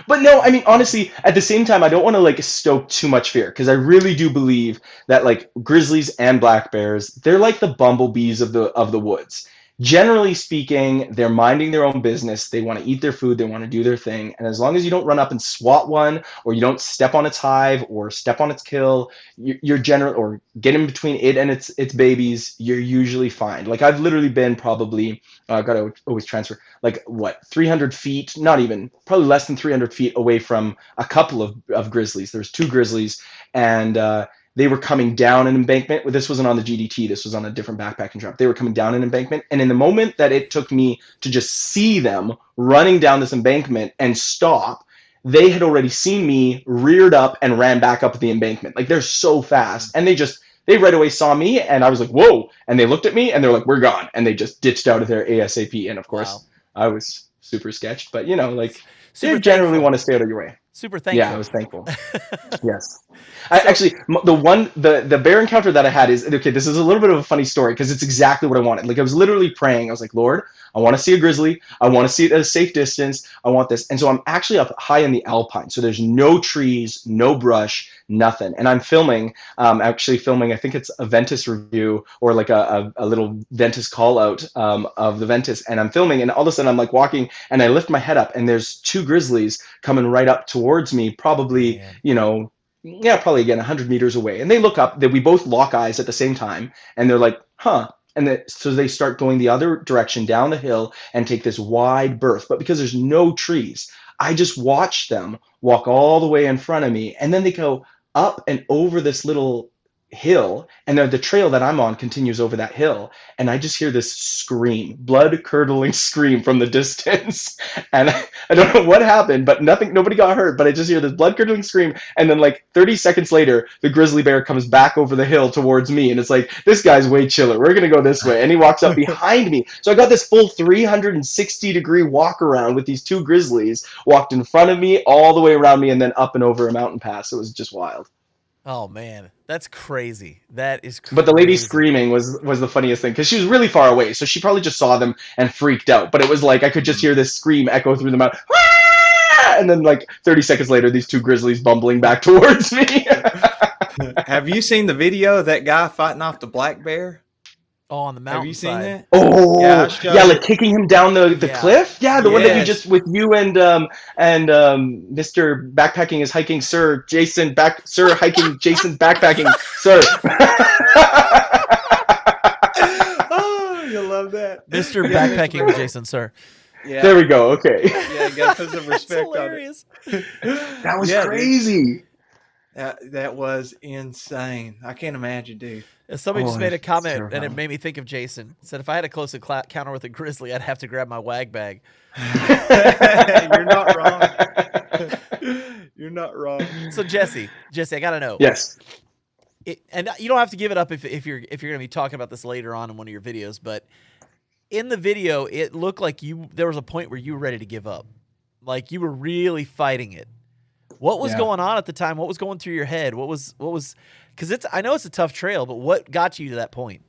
But no, I mean honestly, at the same time, I don't want to like stoke too much fear because I really do believe that like grizzlies and black bears, they're like the bumblebees of the of the woods generally speaking, they're minding their own business. They want to eat their food, they want to do their thing. And as long as you don't run up and swat one, or you don't step on its hive, or step on its kill, you're general or get in between it and its its babies, you're usually fine. Like I've literally been probably, I uh, got to always transfer, like what, 300 feet, not even, probably less than 300 feet away from a couple of, of grizzlies. There's two grizzlies, and uh, they were coming down an embankment. This wasn't on the GDT. This was on a different backpacking drop. They were coming down an embankment, and in the moment that it took me to just see them running down this embankment and stop, they had already seen me reared up and ran back up the embankment. Like they're so fast, and they just they right away saw me, and I was like, "Whoa!" And they looked at me, and they're like, "We're gone," and they just ditched out of there asap. And of course, wow. I was super sketched, but you know, like super they generally thankful. want to stay out of your way. Super thankful. Yeah, I was thankful. [LAUGHS] yes. I, actually, the one the the bear encounter that I had is okay. This is a little bit of a funny story because it's exactly what I wanted. Like I was literally praying. I was like, Lord, I want to see a grizzly. I want to see it at a safe distance. I want this. And so I'm actually up high in the alpine. So there's no trees, no brush, nothing. And I'm filming. Um, actually filming. I think it's a Ventus review or like a, a, a little Ventus call out um, of the Ventus. And I'm filming, and all of a sudden I'm like walking, and I lift my head up, and there's two grizzlies coming right up towards me. Probably, you know, yeah, probably again 100 meters away. And they look up, that we both lock eyes at the same time, and they're like, huh. And the, so they start going the other direction down the hill and take this wide berth. But because there's no trees, I just watch them walk all the way in front of me. And then they go up and over this little hill and the trail that i'm on continues over that hill and i just hear this scream blood curdling [LAUGHS] scream from the distance [LAUGHS] and I, [LAUGHS] I, don't know what happened but nothing nobody got hurt but i just hear this blood curdling scream and then like 30 seconds later the grizzly bear comes back over the hill towards me and it's like this guy's way chiller. We're gonna go this way and he walks up behind me. So i got this full 360 degree walk around with these two grizzlies walked in front of me all the way around me and then up and over a mountain pass. It was just wild Oh man, that's crazy. That is crazy. But the lady screaming was was the funniest thing because she was really far away, so she probably just saw them and freaked out. But it was like I could just hear this scream echo through the mountain, ah! and then like 30 seconds later, these two grizzlies bumbling back [LAUGHS] towards me. [LAUGHS] Have you seen the video of that guy fighting off the black bear? Oh, on the mountain. Have you seen side. that? Oh, yeah, yeah like kicking him down the, the yeah. cliff. Yeah, the yes. one that you just with you and um and um Mr. Backpacking is hiking, sir. Jason back, sir hiking. [LAUGHS] Jason backpacking, sir. oh, [LAUGHS] [LAUGHS] you love that, Mr. Backpacking with Jason, sir. Yeah. There we go. Okay. Yeah, got put some respect on it. That was yeah, crazy. Dude. That that was insane. I can't imagine, dude. Somebody oh, just made a comment and it made me think of Jason. Said if I had a close encounter with a grizzly, I'd have to grab my wag bag. [LAUGHS] You're not wrong. [LAUGHS] You're not wrong. So Jesse, Jesse, I gotta know. Yes. It, and you don't have to give it up if, if you're if you're gonna be talking about this later on in one of your videos, but in the video, it looked like you there was a point where you were ready to give up, like you were really fighting it. What was yeah. going on at the time? What was going through your head? What was what was because it's I know it's a tough trail, but what got you to that point?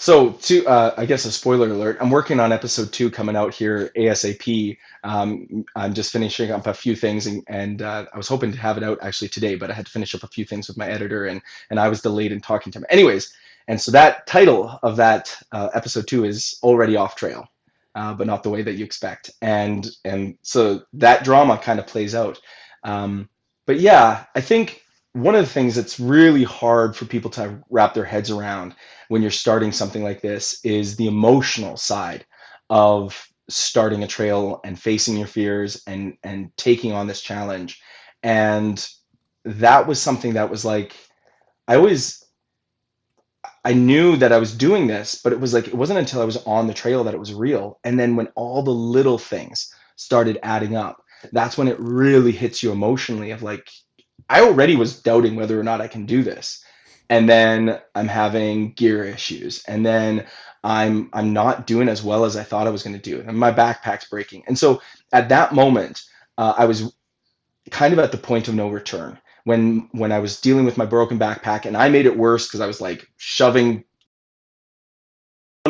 So, to uh, I guess a spoiler alert, I'm working on episode two coming out here ASAP. Um, I'm just finishing up a few things, and, and uh, I was hoping to have it out actually today, but I had to finish up a few things with my editor, and and I was delayed in talking to him. Anyways, and so that title of that uh, episode two is already off trail uh, but not the way that you expect. And and so that drama kind of plays out. Um, but yeah, I think one of the things that's really hard for people to wrap their heads around when you're starting something like this is the emotional side of starting a trail and facing your fears and and taking on this challenge and that was something that was like i always I knew that I was doing this, but it was like it wasn't until I was on the trail that it was real. And then when all the little things started adding up, that's when it really hits you emotionally of like I already was doubting whether or not I can do this. And then I'm having gear issues. And then I'm I'm not doing as well as I thought I was going to do. And my backpack's breaking. And so at that moment, uh, I was kind of at the point of no return when when I was dealing with my broken backpack, and I made it worse because I was like shoving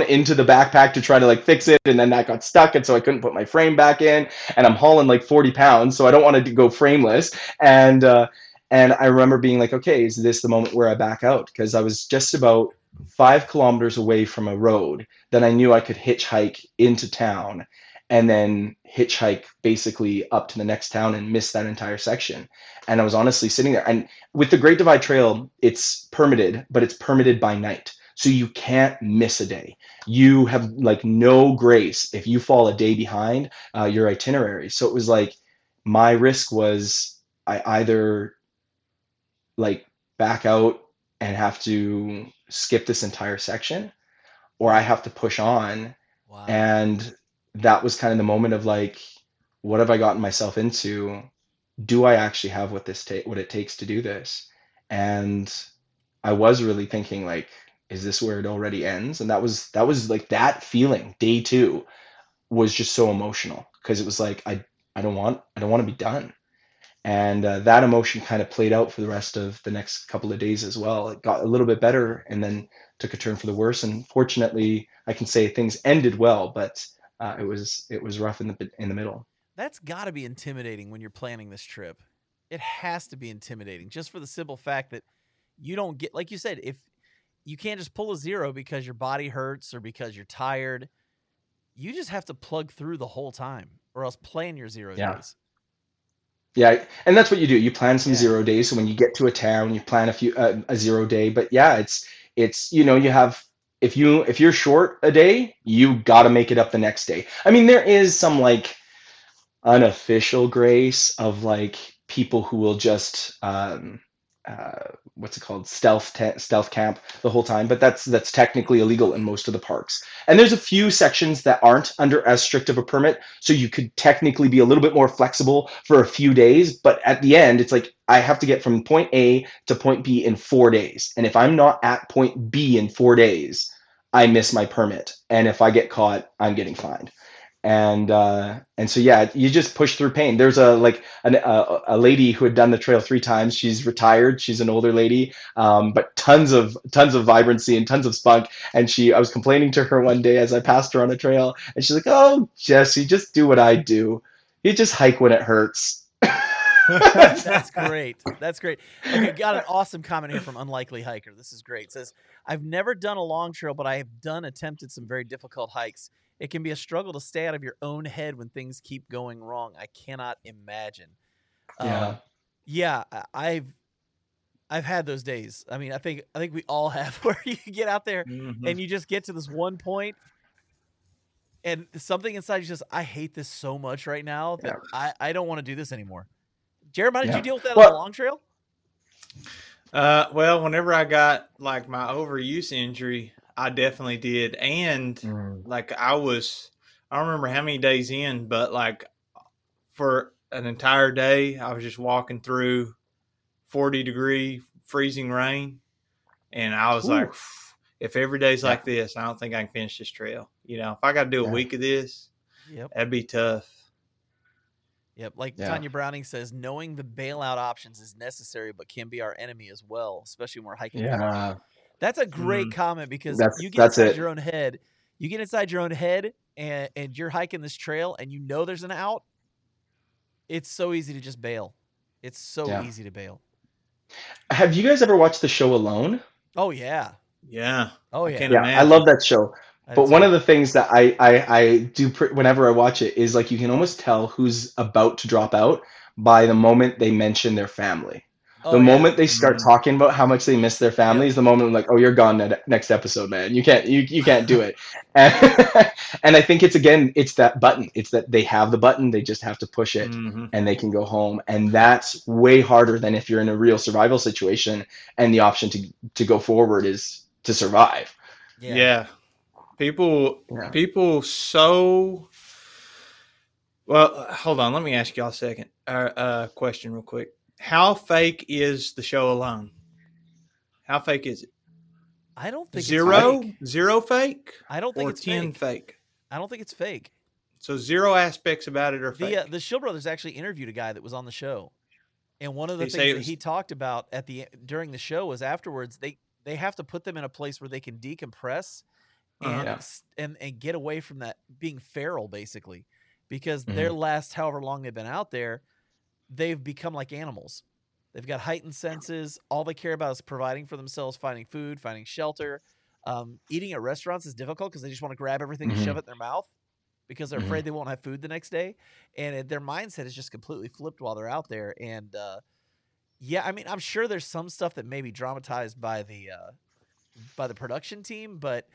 into the backpack to try to like fix it and then that got stuck and so i couldn't put my frame back in and i'm hauling like 40 pounds so i don't want to go frameless and uh, and i remember being like okay is this the moment where i back out? Because i was just about five kilometers away from a road that i knew i could hitchhike into town and then hitchhike basically up to the next town and miss that entire section and i was honestly sitting there and with the great divide trail it's permitted but it's permitted by night so you can't miss a day. You have like no grace if you fall a day behind uh, your itinerary. So it was like my risk was I either like back out and have to skip this entire section or I have to push on. Wow. And that was kind of the moment of like, what have I gotten myself into? Do I actually have what this ta- what it takes to do this? And I was really thinking like, is this where it already ends? And that was that was like that feeling. Day two was just so emotional because it was like I I don't want I don't want to be done. And uh, that emotion kind of played out for the rest of the next couple of days as well. It got a little bit better and then took a turn for the worse. And fortunately, I can say things ended well, but uh, it was it was rough in the in the middle. That's got to be intimidating when you're planning this trip. It has to be intimidating just for the simple fact that you don't get like you said if you can't just pull a zero because your body hurts or because you're tired. You just have to plug through the whole time or else plan your zero Yeah. days. Yeah, and that's what you do. You plan some Yeah. zero days. So when you get to a town, you plan a few uh, a zero day. But yeah, it's it's you know you have if you if you're short a day, you got to make it up the next day. I mean, there is some like unofficial grace of like people who will just um, uh, what's it called stealth te- stealth camp the whole time, but that's that's technically illegal in most of the parks. And there's a few sections that aren't under as strict of a permit, so you could technically be a little bit more flexible for a few days. But at the end, it's like I have to get from point A to point B in four days, and if I'm not at point B in four days, I miss my permit, and if I get caught, I'm getting fined. And uh, and so yeah, you just push through pain. There's a like an, a, a lady who had done the trail three times. She's retired. She's an older lady, um, but tons of tons of vibrancy and tons of spunk. And she, I was complaining to her one day as I passed her on a trail, and she's like, "Oh, Jesse, just do what I do. You just hike when it hurts." [LAUGHS] That's [LAUGHS] great. That's great. Okay, got an awesome comment here from Unlikely Hiker. This is great. It says, I've never done a long trail, but I have done attempted some very difficult hikes. It can be a struggle to stay out of your own head when things keep going wrong. I cannot imagine. Yeah. Um, yeah, I- I've I've had those days. I mean, I think I think we all have [LAUGHS] where you get out there Mhm. and you just get to this one point and something inside you says, I hate this so much right now that I, I don't want to do this anymore. Jeremiah, did you deal with that on the long trail? Uh, well, whenever I got like my overuse injury, I definitely did, and mm. like I was, I don't remember how many days in, but like for an entire day, I was just walking through forty degree freezing rain, and I was like, if every day's Yeah. like this, I don't think I can finish this trail. You know, if I got to do a week of this, Yep. that'd be tough. Yep. Like Yeah. Tanya Browning says, knowing the bailout options is necessary, but can be our enemy as well, especially when we're hiking. alone." Yeah. That's a great mm-hmm. comment because That's- you get that's inside it. your own head. You get inside your own head and, and you're hiking this trail and you know there's an out. It's so easy to just bail. It's so Yeah. easy to bail. Have you guys ever watched the show Alone? Oh yeah. Yeah. Oh I yeah. can't Yeah, I love that show. But one of the things that I, I, I do pr- whenever I watch it is like you can almost tell who's about to drop out by the moment they mention their family. Oh, the yeah. moment they start Mhm. talking about how much they miss their family is the moment I'm like, oh, you're gone ne- next episode, man. You can't, you, you can't do it. [LAUGHS] And, [LAUGHS] and I think it's again, it's that button. It's that they have the button, they just have to push it, Mhm. and they can go home. And that's way harder than if you're in a real survival situation and the option to to go forward is to survive. Yeah. People Yeah. people so well hold on let me ask y'all a second uh, uh question real quick how fake is the show alone how fake is it I don't think zero It's fake. zero fake I don't think or it's 10 fake. fake. I don't think it's fake. so zero aspects about it are fake The uh, the Shill brothers actually interviewed a guy that was on the show, and one of the They things it that he talked about at the during the show was afterwards they they have to put them in a place where they can decompress Uh-huh. and Yeah. and and get away from that being feral basically because Mhm. their last however long they've been out there they've become like animals they've got heightened senses all they care about is providing for themselves finding food finding shelter um, eating at restaurants is difficult because they just want to grab everything and Mhm. shove it in their mouth because they're Mhm. afraid they won't have food the next day and it, their mindset is just completely flipped while they're out there and uh, yeah i mean i'm sure there's some stuff that may be dramatized by the uh, by the production team but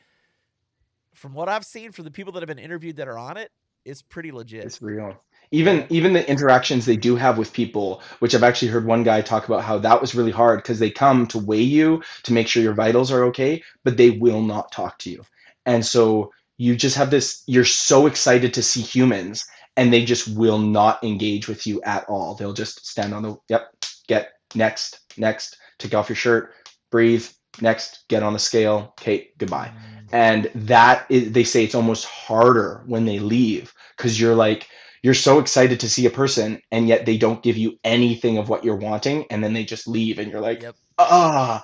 from what I've seen for the people that have been interviewed that are on it, it's pretty legit. It's real. Even even the interactions they do have with people, which I've actually heard one guy talk about how that was really hard because they come to weigh you to make sure your vitals are okay, but they will not talk to you. And so you just have this you're so excited to see humans and they just will not engage with you at all. They'll just stand on the yep, get next, next, take off your shirt, breathe, next, get on the scale, okay, goodbye mm. and that is they say it's almost harder when they leave because you're like you're so excited to see a person and yet they don't give you anything of what you're wanting and then they just leave and you're like Yep. ah.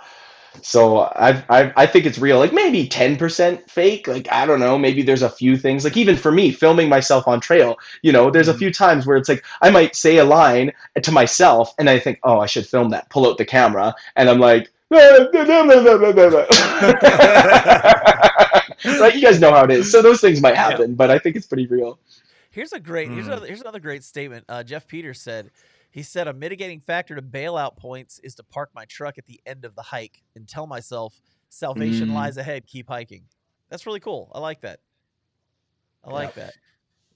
So I've, I've i think it's real like maybe 10% fake like i don't know maybe there's a few things like even for me filming myself on trail you know there's a Mhm. few times where it's like i might say a line to myself and i think oh i should film that pull out the camera and i'm like [LAUGHS] [LAUGHS] right? You guys know how it is. So those things might happen but i think it's pretty real Here's a great here's Mm. another here's another great statement. Uh, Jeff Peters said he said a mitigating factor to bailout points is to park my truck at the end of the hike and tell myself salvation Mm. lies ahead. Keep hiking. That's really cool. I like that. I like that.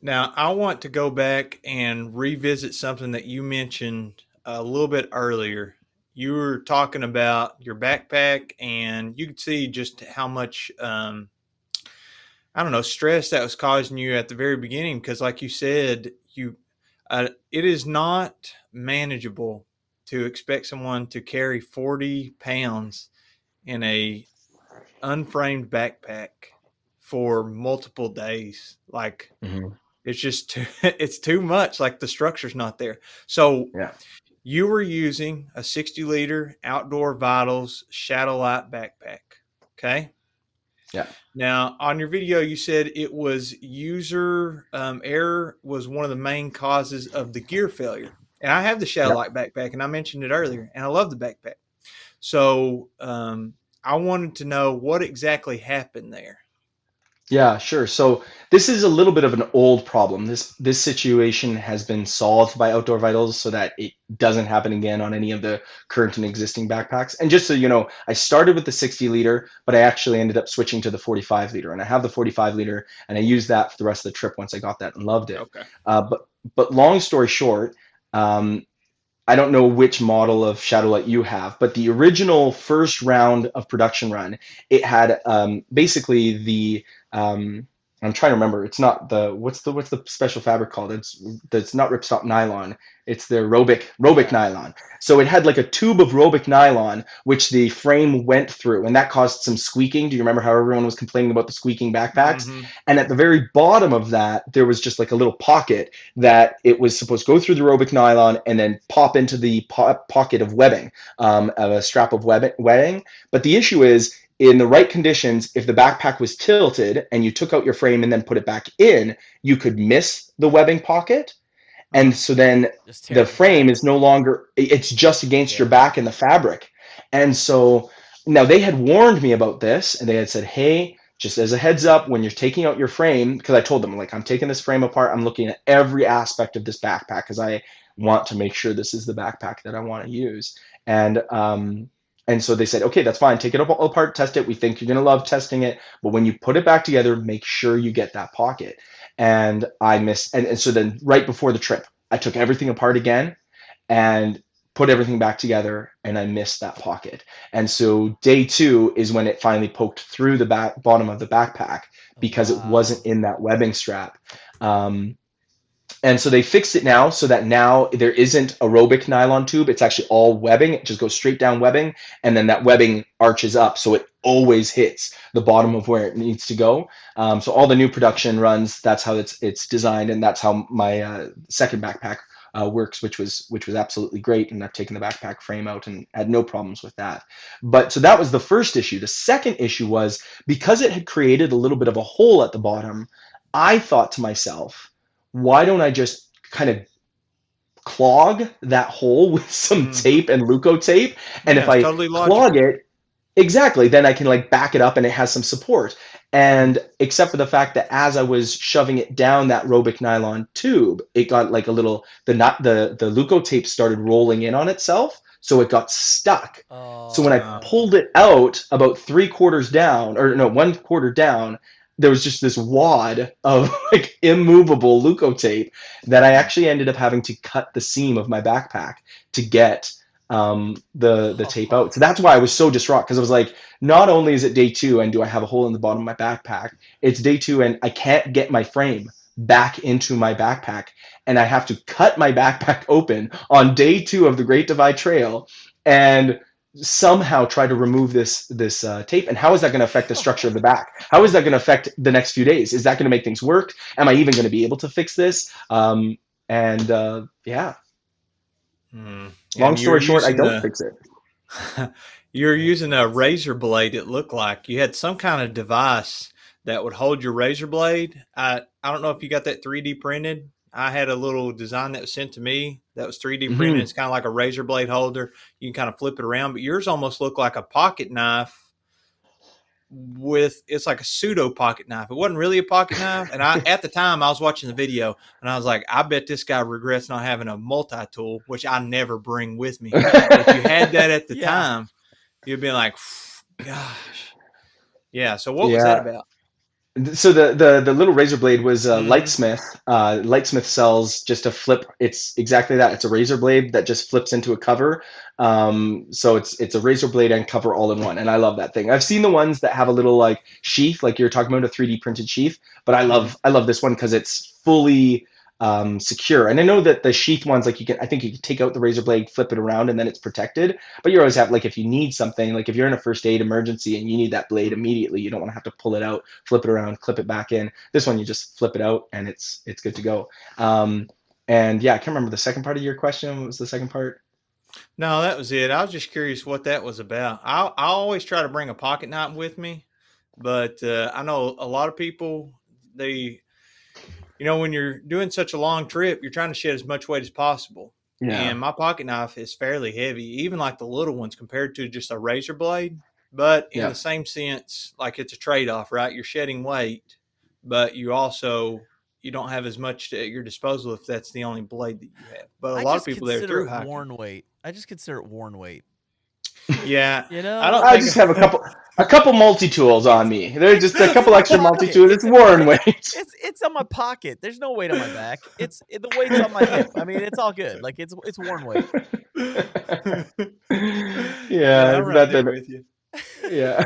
Now, I want to go back and revisit something that you mentioned a little bit earlier. You were talking about your backpack, and you could see just how much, um, I don't know, stress that was causing you at the very beginning. Because, like you said, you, uh, it is not manageable to expect someone to carry forty pounds in a unframed backpack for multiple days. Like it's just too, [LAUGHS] it's too much like the structure's not there so Yeah. you were using a 60 liter outdoor vitals shadow light backpack okay Yeah. now on your video you said it was user um, error was one of the main causes of the gear failure and i have the shadow Yeah. backpack and i mentioned it earlier and i love the backpack so um, i wanted to know what exactly happened there Yeah, sure. So this is a little bit of an old problem. This this situation has been solved by Outdoor Vitals so that it doesn't happen again on any of the current and existing backpacks. And just so you know, I started with the 60 liter, but I actually ended up switching to the 45 liter. And I have the 45 liter, and I used that for the rest of the trip once I got that and loved it. okay Uh, but but long story short, um, I don't know which model of Shadowlight you have, but the original first round of production run, it had um, basically the um, I'm trying to remember. It's not the what's the what's the special fabric called? It's it's not ripstop nylon. It's the Robic Robic nylon. So it had like a tube of Robic nylon which the frame went through, and that caused some squeaking. Do you remember how everyone was complaining about the squeaking backpacks? Mhm. And at the very bottom of that, there was just like a little pocket that it was supposed to go through the Robic nylon and then pop into the po- pocket of webbing, um, of a strap of webbing. But the issue is, in the right conditions, if the backpack was tilted and you took out your frame and then put it back in, you could miss the webbing pocket. And so then the frame is no longer it's just against your back in the fabric. And so now they had warned me about this and they had said hey just as a heads up when you're taking out your frame because i told them like i'm taking this frame apart. I'm looking at every aspect of this backpack because i want to make sure this is the backpack that i want to use. And um and so they said okay that's fine. Take it up apart test it. We think you're going to love testing it. But when you put it back together make sure you get that pocket. And i missed and, and so then right before the trip i took everything apart again and put everything back together and i missed that pocket. And so day two is when it finally poked through the back bottom of the backpack because it wasn't in that webbing strap. Um, and so they fixed it now so that now there isn't a Robic nylon tube it's actually all webbing it just goes straight down webbing and then that webbing arches up so it always hits the bottom of where it needs to go um, so all the new production runs that's how it's it's designed and that's how my uh, second backpack uh, works, which was which was absolutely great. And I've taken the backpack frame out and had no problems with that. But so that was the first issue. The second issue was because it had created a little bit of a hole at the bottom. I thought to myself, why don't I just kind of clog that hole [LAUGHS] with some Mm. tape and Leuko tape? And if I totally clog it, exactly, then I can like back it up and it has some support. And except for the fact that as I was shoving it down that Robic nylon tube, it got like a little the not the the Leuko tape started rolling in on itself, so it got stuck. Oh, So when I Oh. pulled it out about three quarters down, or no, one quarter down, there was just this wad of [LAUGHS] like immovable tape that I actually ended up having to cut the seam of my backpack to get um, the the tape out. So that's why I was so distraught because I was like, not only is it day two and do I have a hole in the bottom of my backpack, it's day two and I can't get my frame back into my backpack and I have to cut my [LAUGHS] backpack open on day two of the Great Divide Trail and somehow try to remove this this uh, tape and how is that going to affect the structure of the back how is that going to affect the next few days is that going to make things work am i even going to be able to fix this um, and uh, yeah Hmm. long And story short i don't fix it [LAUGHS] You're using a razor blade. It looked like you had some kind of device that would hold your razor blade. I I don't know if you got that 3D printed. I had a little design that was sent to me that was 3D Mhm. printed. It's kind of like a razor blade holder. You can kind of flip it around, but yours almost looked like a pocket knife with it's like a pseudo pocket knife. It wasn't really a pocket knife. And I [LAUGHS] at the time I was watching the video and I was like, I bet this guy regrets not having a multi tool, which I never bring with me. if you had that at [LAUGHS] the Yeah. time, you'd be like, gosh. Yeah. So what was that about? So the the the little razor blade was uh, Mhm. Litesmith uh, Litesmith sells just a flip it's exactly that it's a razor blade that just flips into a cover um, so it's it's a razor blade and cover all in one and i love that thing i've seen the ones that have a little like sheath like you're talking about a 3d printed sheath but i love i love this one because it's fully um, secure and i know that the sheath ones like you can i think you can take out the razor blade flip it around and then it's protected but you always have like if you need something like if you're in a first aid emergency and you need that blade immediately you don't want to have to pull it out flip it around, clip it back in. This one you just flip it out and it's it's good to go. Um, and yeah, I can't remember the second part of your question. What was the second part? No, that was it. I was just curious what that was about. I I always try to bring a pocket knife with me, but uh, I know a lot of people they, you know, when you're doing such a long trip, you're trying to shed as much weight as possible. Yeah. And my pocket knife is fairly heavy, even like the little ones compared to just a razor blade. But in Yeah. the same sense, like it's a trade off, right? You're shedding weight, but you also you don't have as much at your disposal if that's the only blade that you have. But a I lot of people there through it hiking. worn weight. I just consider it worn weight. Yeah, You know, I don't I think- just have a couple a couple multi tools on me. There's just a couple extra multi tools. It's [LAUGHS] It's worn weight. It's it's on my pocket. There's no weight on my back. It's it, the weight's on my hip. I mean, it's all good. Like it's it's worn weight. [LAUGHS] yeah, I'm it's not there that- with you. yeah.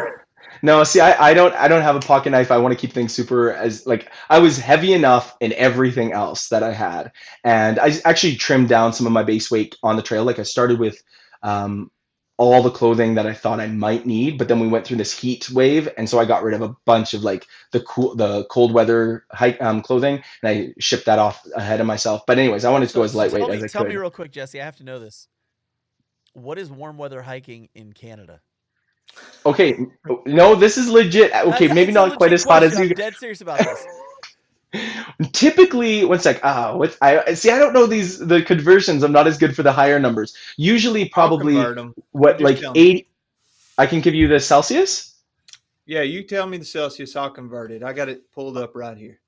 No, see, I, I don't I don't have a pocket knife. I want to keep things super as like I was heavy enough in everything else that I had, and I actually trimmed down some of my base weight on the trail. Like I started with um, all the clothing that I thought I might need, but then we went through this heat wave, and so I got rid of a bunch of like the cool the cold weather hike um, clothing, and I shipped that off ahead of myself. But anyways, I wanted to go as lightweight tell me, as I tell could. me real quick, Jesse. I have to know this. What is warm weather hiking in Canada? Okay, no, this is legit. Okay, That's- maybe not quite as hot as you. I'm dead serious about [LAUGHS] this. Typically, one sec. Ah, what's I see? I don't know these the conversions. I'm not as good for the higher numbers. Usually, probably what Just like tell me. eighty. I can give you the Celsius. Yeah, you tell me the Celsius, I'll convert it. I got it pulled up right here.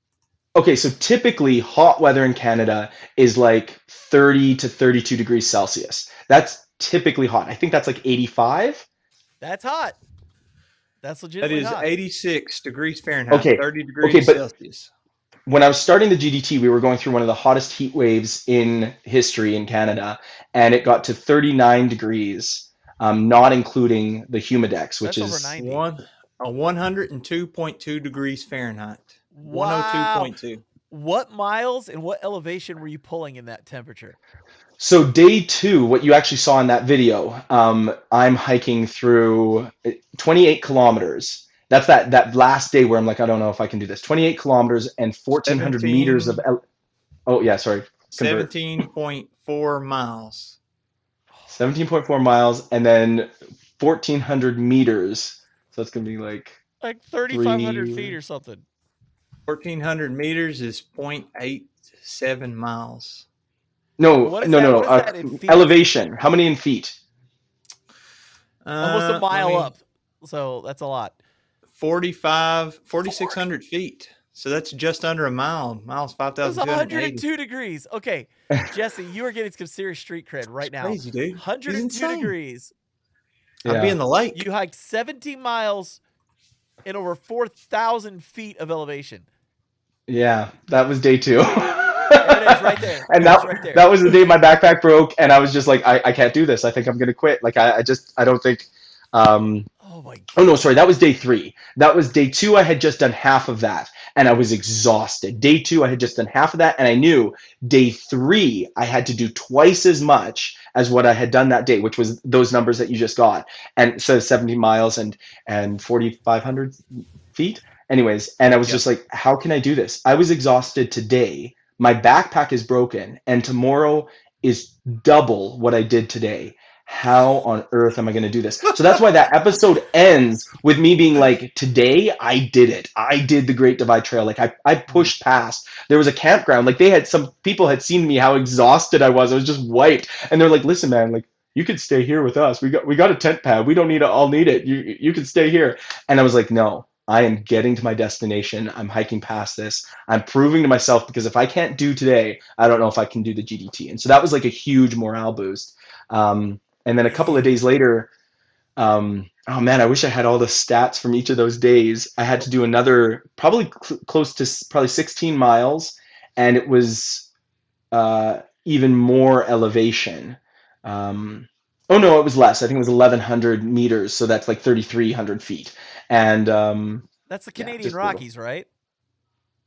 Okay, so typically hot weather in Canada is like 30 to 32 degrees Celsius. That's typically hot. I think that's like 85. That's hot. That's legit. That is hot. 86 degrees Fahrenheit, Okay, 30 degrees okay, but- Celsius. When I was starting the GDT, we were going through one of the hottest heat waves in history in Canada, and it got to 39 degrees, um, not including the humidex, which That's over is 90. One, a 102.2 degrees Fahrenheit. Wow. 102.2. What miles and what elevation were you pulling in that temperature? So day two, what you actually saw in that video, um, I'm hiking through uh, 28 kilometers. That's that that last day where I'm like, I don't know if I can do this. 28 kilometers and 1,400 meters of. El- oh yeah, sorry. Convert. 17.4 miles. 17.4 miles and then 1400 meters. So it's going to be like Like 3,500 Three- feet or something. 1400 meters is 0.87 miles. no, What is no, that- no, what is uh, that in feet? elevation. How many in feet? Almost Uh, a mile let me- up. So that's a lot. 45, 4,600 feet. So that's just under a mile. Miles It's 5,280. 102 degrees. Okay, Jesse, you are getting some serious street cred right It's now. Crazy, dude. 102 insane. degrees. I'd be in the lake. You hiked 17 miles in over 4,000 feet of elevation. Yeah, that was day two. It is, right there. [LAUGHS] and There it right there. that was the day my backpack broke, and I was just like, I, I can't do this. I think I'm gonna quit. Like I, I just I don't think. Um, Oh my god. oh no, sorry, that was day three. That was day two. I had just done half of that, and I was exhausted. Day two, I had just done half of that, and I knew day three I had to do twice as much as what I had done that day, which was those numbers that you just got, and so 70 miles and and 4,500 feet. Anyways, and I was Yeah. just like, how can I do this? I was exhausted today. My backpack is broken, and tomorrow is double what I did today. How on earth am I going to do this? So that's why that [LAUGHS] episode ends with me being like, today I did it. I did the Great Divide Trail. Like I, I pushed past. There was a campground. Like they had some people had seen me how exhausted I was. I was just wiped, and they're like, listen, man, like you could stay here with us. We got we got a tent pad. We don't need to all need it. You you can stay here. And I was like, no, I am getting to my destination. I'm hiking past this. I'm proving to myself because if I can't do today, I don't know if I can do the GDT. And so that was like a huge morale boost. Um, and then a couple of days later, um, oh man, I wish I had all the stats from each of those days. I had to do another, probably cl- close to s- probably 16 miles, and it was uh, even more elevation. Um, oh no, it was less. I think it was 1,100 meters, so that's like 3,300 feet. And um, That's the Yeah, Canadian brutal. Rockies, right?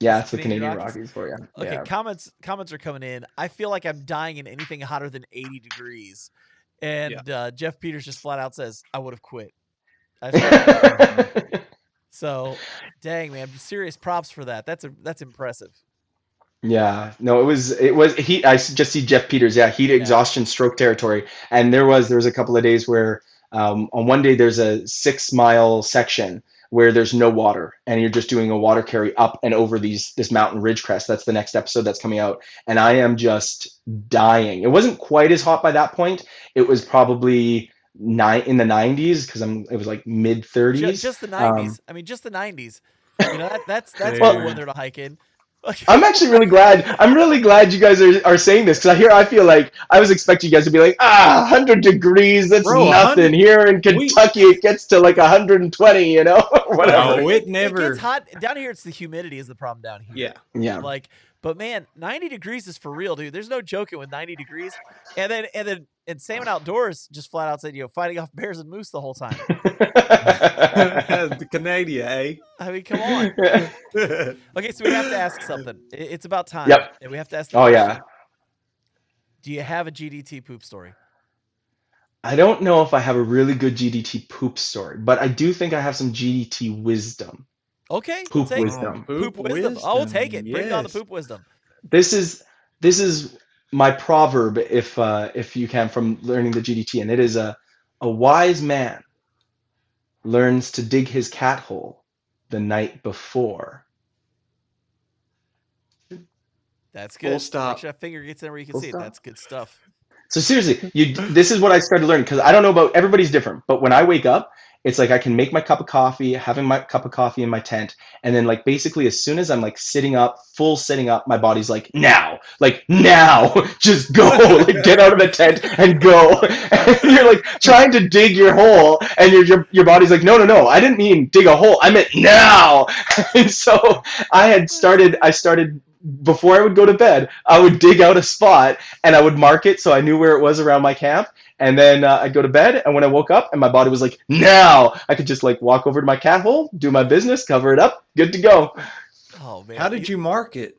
yeah, It's it's the Canadian Canadian Rockies? Rockies for you. Okay, Yeah. comments comments are coming in. I feel like I'm dying in anything hotter than 80 degrees. And uh, Jeff Peters just flat out says, I would have quit. I just would've [LAUGHS] quit. so, dang man, serious props for that. That's a that's impressive. Yeah, no, it was it was heat. I just see Jeff Peters. Yeah, heat exhaustion, stroke territory. And there was there was a couple of days where um, on one day there's a six mile section where there's no water, and you're just doing a water carry up and over these this mountain ridge crest. That's the next episode that's coming out, and I am just dying. It wasn't quite as hot by that point. It was probably nine in the 90s because I'm it was like mid 30s. Ju- just the 90s. Um, I mean, just the 90s. You know, that, that's that's [LAUGHS] Well- good weather to hike in. I'm actually really glad. I'm really glad you guys are, are saying this because I hear I feel like I was expecting you guys to be like ah 100 degrees that's Bro, nothing here in we- Kentucky it gets to like 120 you know or [LAUGHS] whatever No, it It never. gets hot down here. It's the humidity is the problem down here. Yeah. yeah Like, but man, 90 degrees is for real, dude. There's no joking with 90 degrees. And then and then and Salmon Outdoors just flat out said, you know, fighting off bears and moose the whole time. [LAUGHS] [LAUGHS] the Canada, eh? I mean, come on. [LAUGHS] Okay, so we have to ask something. It's about time. Yep. And we have to ask. the oh question. yeah Do you have a GDT poop story? I don't know if I have a really good GDT poop story but I do think I have some GDT wisdom Okay. Poop we'll take wisdom. Poop, wisdom. Oh, we'll take it. Bring on the poop wisdom. this is this is my proverb if uh, if you can from learning the GDT and it is a a wise man learns to dig his cat hole the night before That's Full good. stop. Make sure that finger gets in where you can Full see stop. it. That's good stuff. So seriously, you this is what I started learning because I don't know about everybody's different, but when I wake up, it's like I can make my cup of coffee, having my cup of coffee in my tent, and then like basically as soon as I'm like sitting up, full sitting up, my body's like now, like now, [LAUGHS] just go, like [LAUGHS] get out of the tent and go. [LAUGHS] And you're like trying to dig your hole, and your your your body's like no no no, I didn't mean dig a hole, I meant now. And so I had started, I started before I would go to bed, I would dig out a spot and I would mark it so I knew where it was around my camp. And then uh, I'd go to bed, and when I woke up and my body was like, now, I could just like walk over to my cat hole, do my business, cover it up, good to go. Oh man. How did you mark it?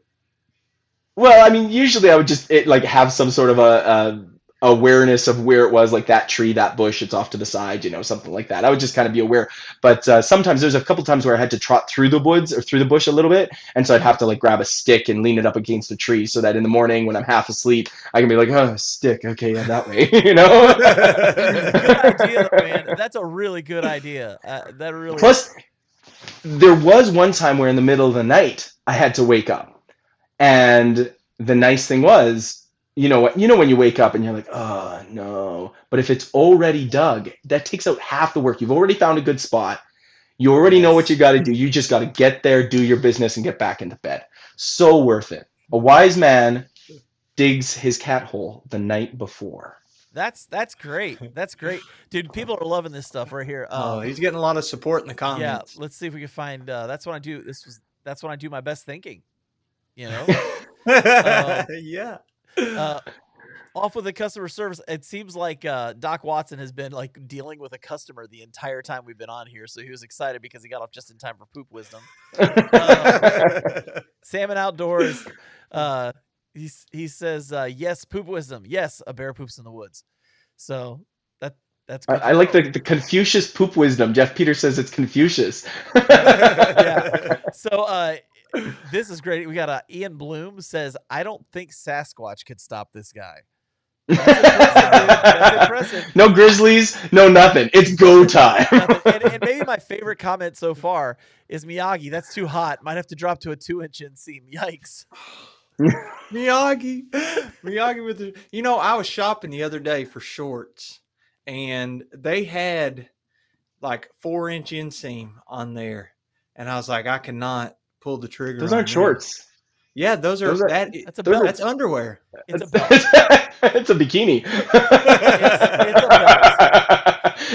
Well, I mean, usually I would just it, like have some sort of a, a awareness of where it was, like that tree, that bush, it's off to the side, you know, something like that. I would just kind of be aware. But uh, sometimes there's a couple times where I had to trot through the woods or through the bush a little bit, and so I'd have to like grab a stick and lean it up against a tree so that in the morning when I'm half asleep, I can be like, oh, stick, okay, yeah, that way, [LAUGHS] you know. good idea, man. That's a really good idea. Uh, that really. Plus, there was one time where in the middle of the night I had to wake up, and the nice thing was, you know what, you know when you wake up and you're like, oh no, but if it's already dug, that takes out half the work. You've already found a good spot. You already know what you got to do. You just got to get there, do your business, and get back into bed. So worth it. A wise man digs his cat hole the night before. That's that's great. That's great, dude. People are loving this stuff right here. Oh, Um, he's getting a lot of support in the comments. yeah. Let's see if we can find. Uh, that's when I do. This was. That's when I do my best thinking. You know. [LAUGHS] yeah. Uh, off with the customer service. It seems like uh, Doc Watson has been like dealing with a customer the entire time we've been on here, so he was excited because he got off just in time for poop wisdom. [LAUGHS] Salmon Outdoors. Uh, he he says uh, yes, poop wisdom. Yes, a bear poops in the woods. So that that's I, good. to I like the, the Confucius poop wisdom. Jeff Peter says it's Confucius. yeah. [LAUGHS] So uh, this is great. We got uh, Ian Bloom says I don't think Sasquatch could stop this guy. That's. [LAUGHS] That's. No grizzlies, no nothing. It's go time. And, [LAUGHS] and maybe my favorite comment so far is Miyagi. That's too hot. Might have to drop to a two inch inseam. Yikes. [LAUGHS] Miyagi, Miyagi with the. You know, I was shopping the other day for shorts, and they had like four inch inseam on there, and I was like, I cannot pull the trigger. Those on aren't that. shorts. Yeah, those are, Those are- that. That's a Those are- that's underwear. It's a [LAUGHS] belt. it's a bikini. it's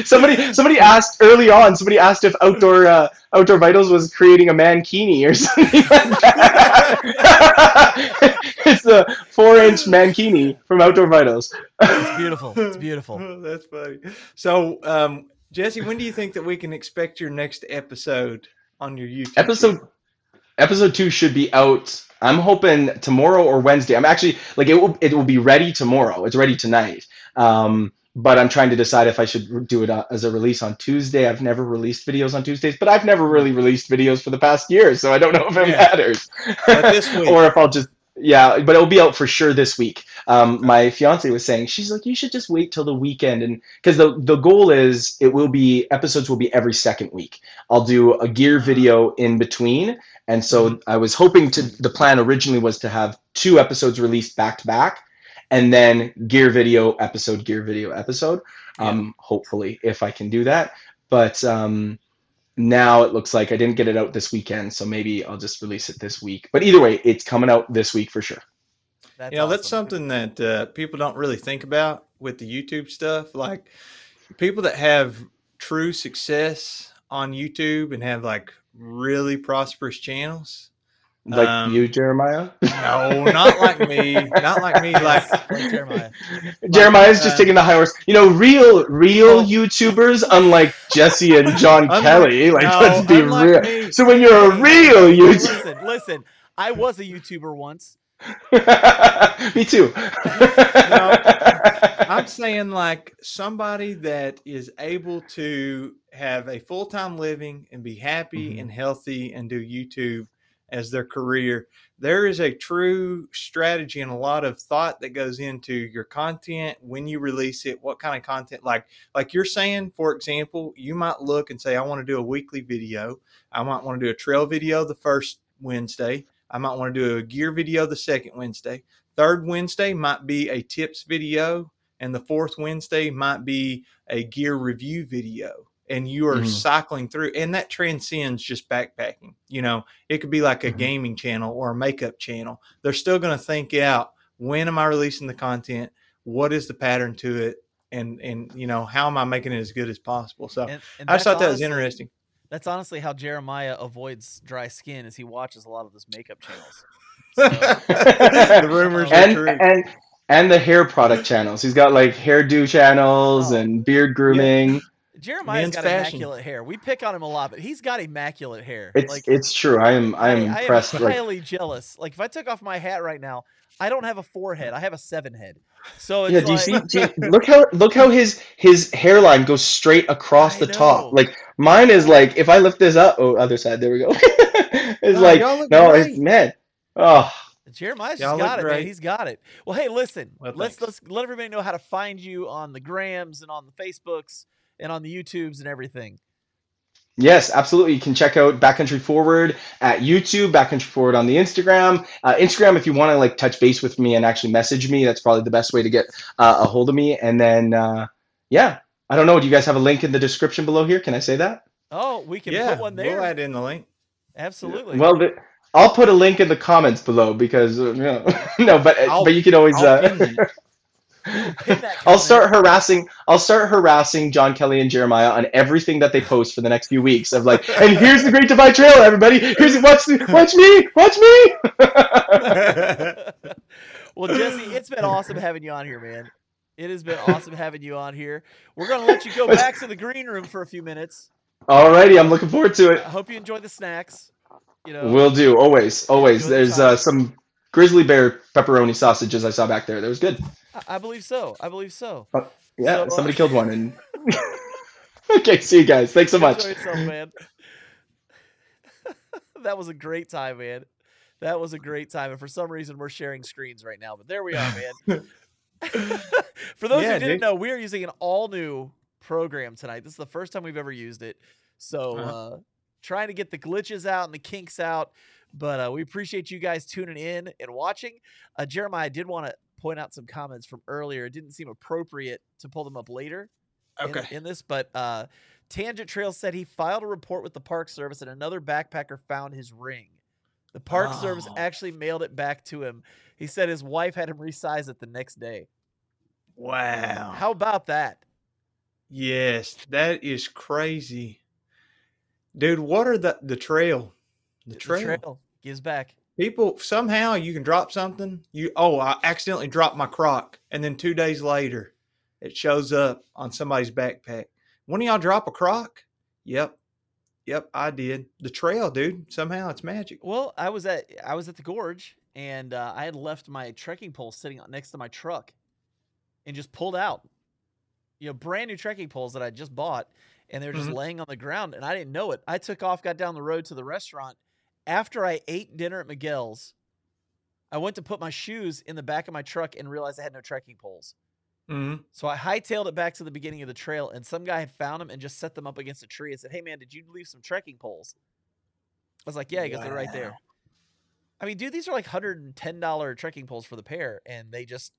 a somebody somebody asked early on. Somebody asked if outdoor uh, outdoor vitals was creating a mankini or something like that. [LAUGHS] it's a four inch mankini from Outdoor Vitals. It's beautiful. It's beautiful. Oh, [LAUGHS] that's funny. So, um, Jesse, when do you think that we can expect your next episode on your YouTube? episode channel? Episode two should be out i'm hoping tomorrow or wednesday. I'm actually like it will it will be ready tomorrow. It's ready tonight. Um but i'm trying to decide if i should do it uh, as a release on tuesday. I've never released videos on tuesdays but i've never really released videos for the past year so i don't know if it Yeah. matters. This [LAUGHS] week. or if i'll just yeah but it'll be out for sure this week. Um, my fiance was saying she's like you should just wait till the weekend and because the, the goal is it will be episodes will be every second week. I'll do a gear video in between and so I was hoping to the plan originally was to have two episodes released back to back and then gear video episode gear video episode um hopefully if I can do that. But um now it looks like I didn't get it out this weekend so maybe I'll just release it this week. But either way it's coming out this week for sure. That's you know, that's something that uh, people don't really think about with the YouTube stuff. Like people that have true success on YouTube and have like really prosperous channels. like Um, you Jeremiah No, not like me. Not like me. [LAUGHS] Like Like Jeremiah. Jeremiah's just uh, taking the high horse. You know, real real YouTubers, unlike Jesse and [LAUGHS] John Unlike- Kelly. Like, no, let's be real. me. So when you're a real YouTuber, Listen, listen. I was a YouTuber once. [LAUGHS] me too. I'm saying like somebody that is able to have a full time living and be happy Mhm. and healthy and do YouTube as their career. There is a true strategy and a lot of thought that goes into your content when you release it, what kind of content like like you're saying, for example, you might look and say, I want to do a weekly video. I might want to do a trail video the first Wednesday. I might want to do a gear video the second Wednesday. Third Wednesday might be a tips video, and the fourth Wednesday might be a gear review video. And you are Mhm. cycling through, and that transcends just backpacking. You know, it could be like a Mhm. gaming channel or a makeup channel. They're still going to think out when am I releasing the content? What is the pattern to it? And and you know, how am I making it as good as possible? So And, and I just thought that was interesting. That's honestly how Jeremiah avoids dry skin, is he watches a lot of those makeup channels. So, the [LAUGHS] rumors are and true. and and the hair product channels. He's got like hairdo channels Oh. and beard grooming. Jeremiah's Men's got fashion. immaculate hair. We pick on him a lot, but he's got immaculate hair. It's like it's true. I am I am I, impressed. am like, highly jealous. Like if I took off my hat right now, I don't have a four head. I have a seven head. So it's yeah, do you like, see? Do you, [LAUGHS] look how look how his his hairline goes straight across I the top. Like mine is like if I lift this up, oh, other side. There we go. [LAUGHS] it's Oh, like no, great. it's man. Oh, Jeremiah's Y'all just got it, man. He's got it. Well, hey, listen. Well, let's let's let everybody know how to find you on the grams and on the Facebooks and on the YouTubes and everything. Yes, absolutely. You can check out Backcountry Forward at YouTube, Backcountry Forward on the Instagram. Uh, Instagram, if you want to like touch base with me and actually message me, that's probably the best way to get uh, a hold of me. And then, uh, yeah, I don't know. Do you guys have a link in the description below here? Can I say that? Oh, we can yeah, put one there. we'll add in the link. Absolutely. Well, the, I'll put a link in the comments below because uh, you [LAUGHS] know, no, but I'll- but you can always. I'll Uh, pin that. Pin that I'll start harassing. I'll start harassing John Kelly and Jeremiah on everything that they post for the next few weeks. Of like, and here's the Great Divide trailer, everybody. Here's watch, the- watch me, watch me. [LAUGHS] [LAUGHS] well, Jesse, it's been awesome having you on here, man. It has been awesome having you on here. We're gonna let you go back to the green room for a few minutes. Alrighty, I'm looking forward to it. I hope you enjoy the snacks. You know, Will do. Always, always. Enjoy There's uh, some grizzly bear pepperoni sausages I saw back there. That was good. I, I believe so. I believe so. Yeah, So, uh, somebody killed one. And [LAUGHS] okay, see you guys. Thanks so much. Yourself, man. [LAUGHS] that was a great time, man. That was a great time. And for some reason, we're sharing screens right now. But there we are, man. [LAUGHS] for those Yeah, who didn't dude. know, we are using an all new program tonight. This is the first time we've ever used it. So, Uh-huh. uh, trying to get the glitches out and the kinks out. But uh, we appreciate you guys tuning in and watching. Uh, Jeremiah, I did want to point out some comments from earlier. It didn't seem appropriate to pull them up later in- Okay. in, this, but uh, Tangent Trail said he filed a report with the Park Service and another backpacker found his ring. The Park Service Oh. actually mailed it back to him. He said his wife had him resize it the next day. Wow. How about that? Yes, that is crazy, dude. What are the the trail? The The trail. gives back. People somehow you can drop something. You oh, I accidentally dropped my crock, and then two days later, it shows up on somebody's backpack. When y'all drop a crock? Yep, yep, I did. The trail, dude. Somehow it's magic. Well, I was at I was at the gorge and uh, I had left my trekking pole sitting next to my truck, and just pulled out. You know, brand new trekking poles that I just bought, and they were just Mhm. laying on the ground, and I didn't know it. I took off, got down the road to the restaurant. After I ate dinner at Miguel's, I went to put my shoes in the back of my truck and realized I had no trekking poles. hmm So I hightailed it back to the beginning of the trail, and some guy had found them and just set them up against a tree and said, "Hey man, did you leave some trekking poles?" I was like, "Yeah," because "They're right there." I mean, dude, these are like hundred and ten dollar trekking poles for the pair, and they just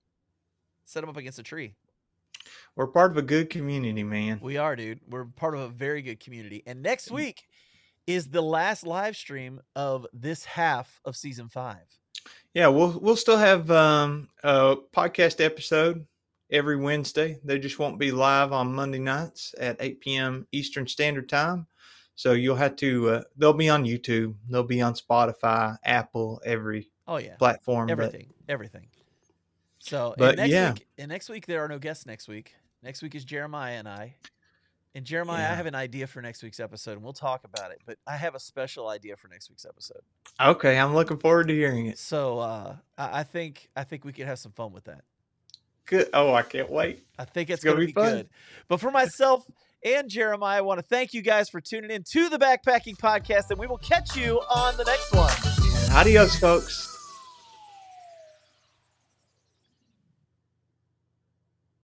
set them up against a tree. We're part of a good community, man. We are, dude. We're part of a very good community. And next week is the last live stream of this half of season five. Yeah, we'll we'll still have um, a podcast episode every Wednesday. They just won't be live on Monday nights at 8 p.m. Eastern Standard Time. So you'll have to. Uh, they'll be on YouTube. They'll be on Spotify, Apple, every Oh yeah, platform. everything, everything. So, But, and next yeah. week, and next week there are no guests. Next week, next week is Jeremiah and I. And Jeremiah, I have an idea for next week's episode, and we'll talk about it. But I have a special idea for next week's episode. okay, I'm looking forward to hearing it. So uh, I, think I think we could have some fun with that. Good. Oh, I can't wait. I think it's, It's gonna going to be be, fun. good. But for myself and Jeremiah, I want to thank you guys for tuning in to the Backpacking Podcast, and we will catch you on the next one. Adios, folks.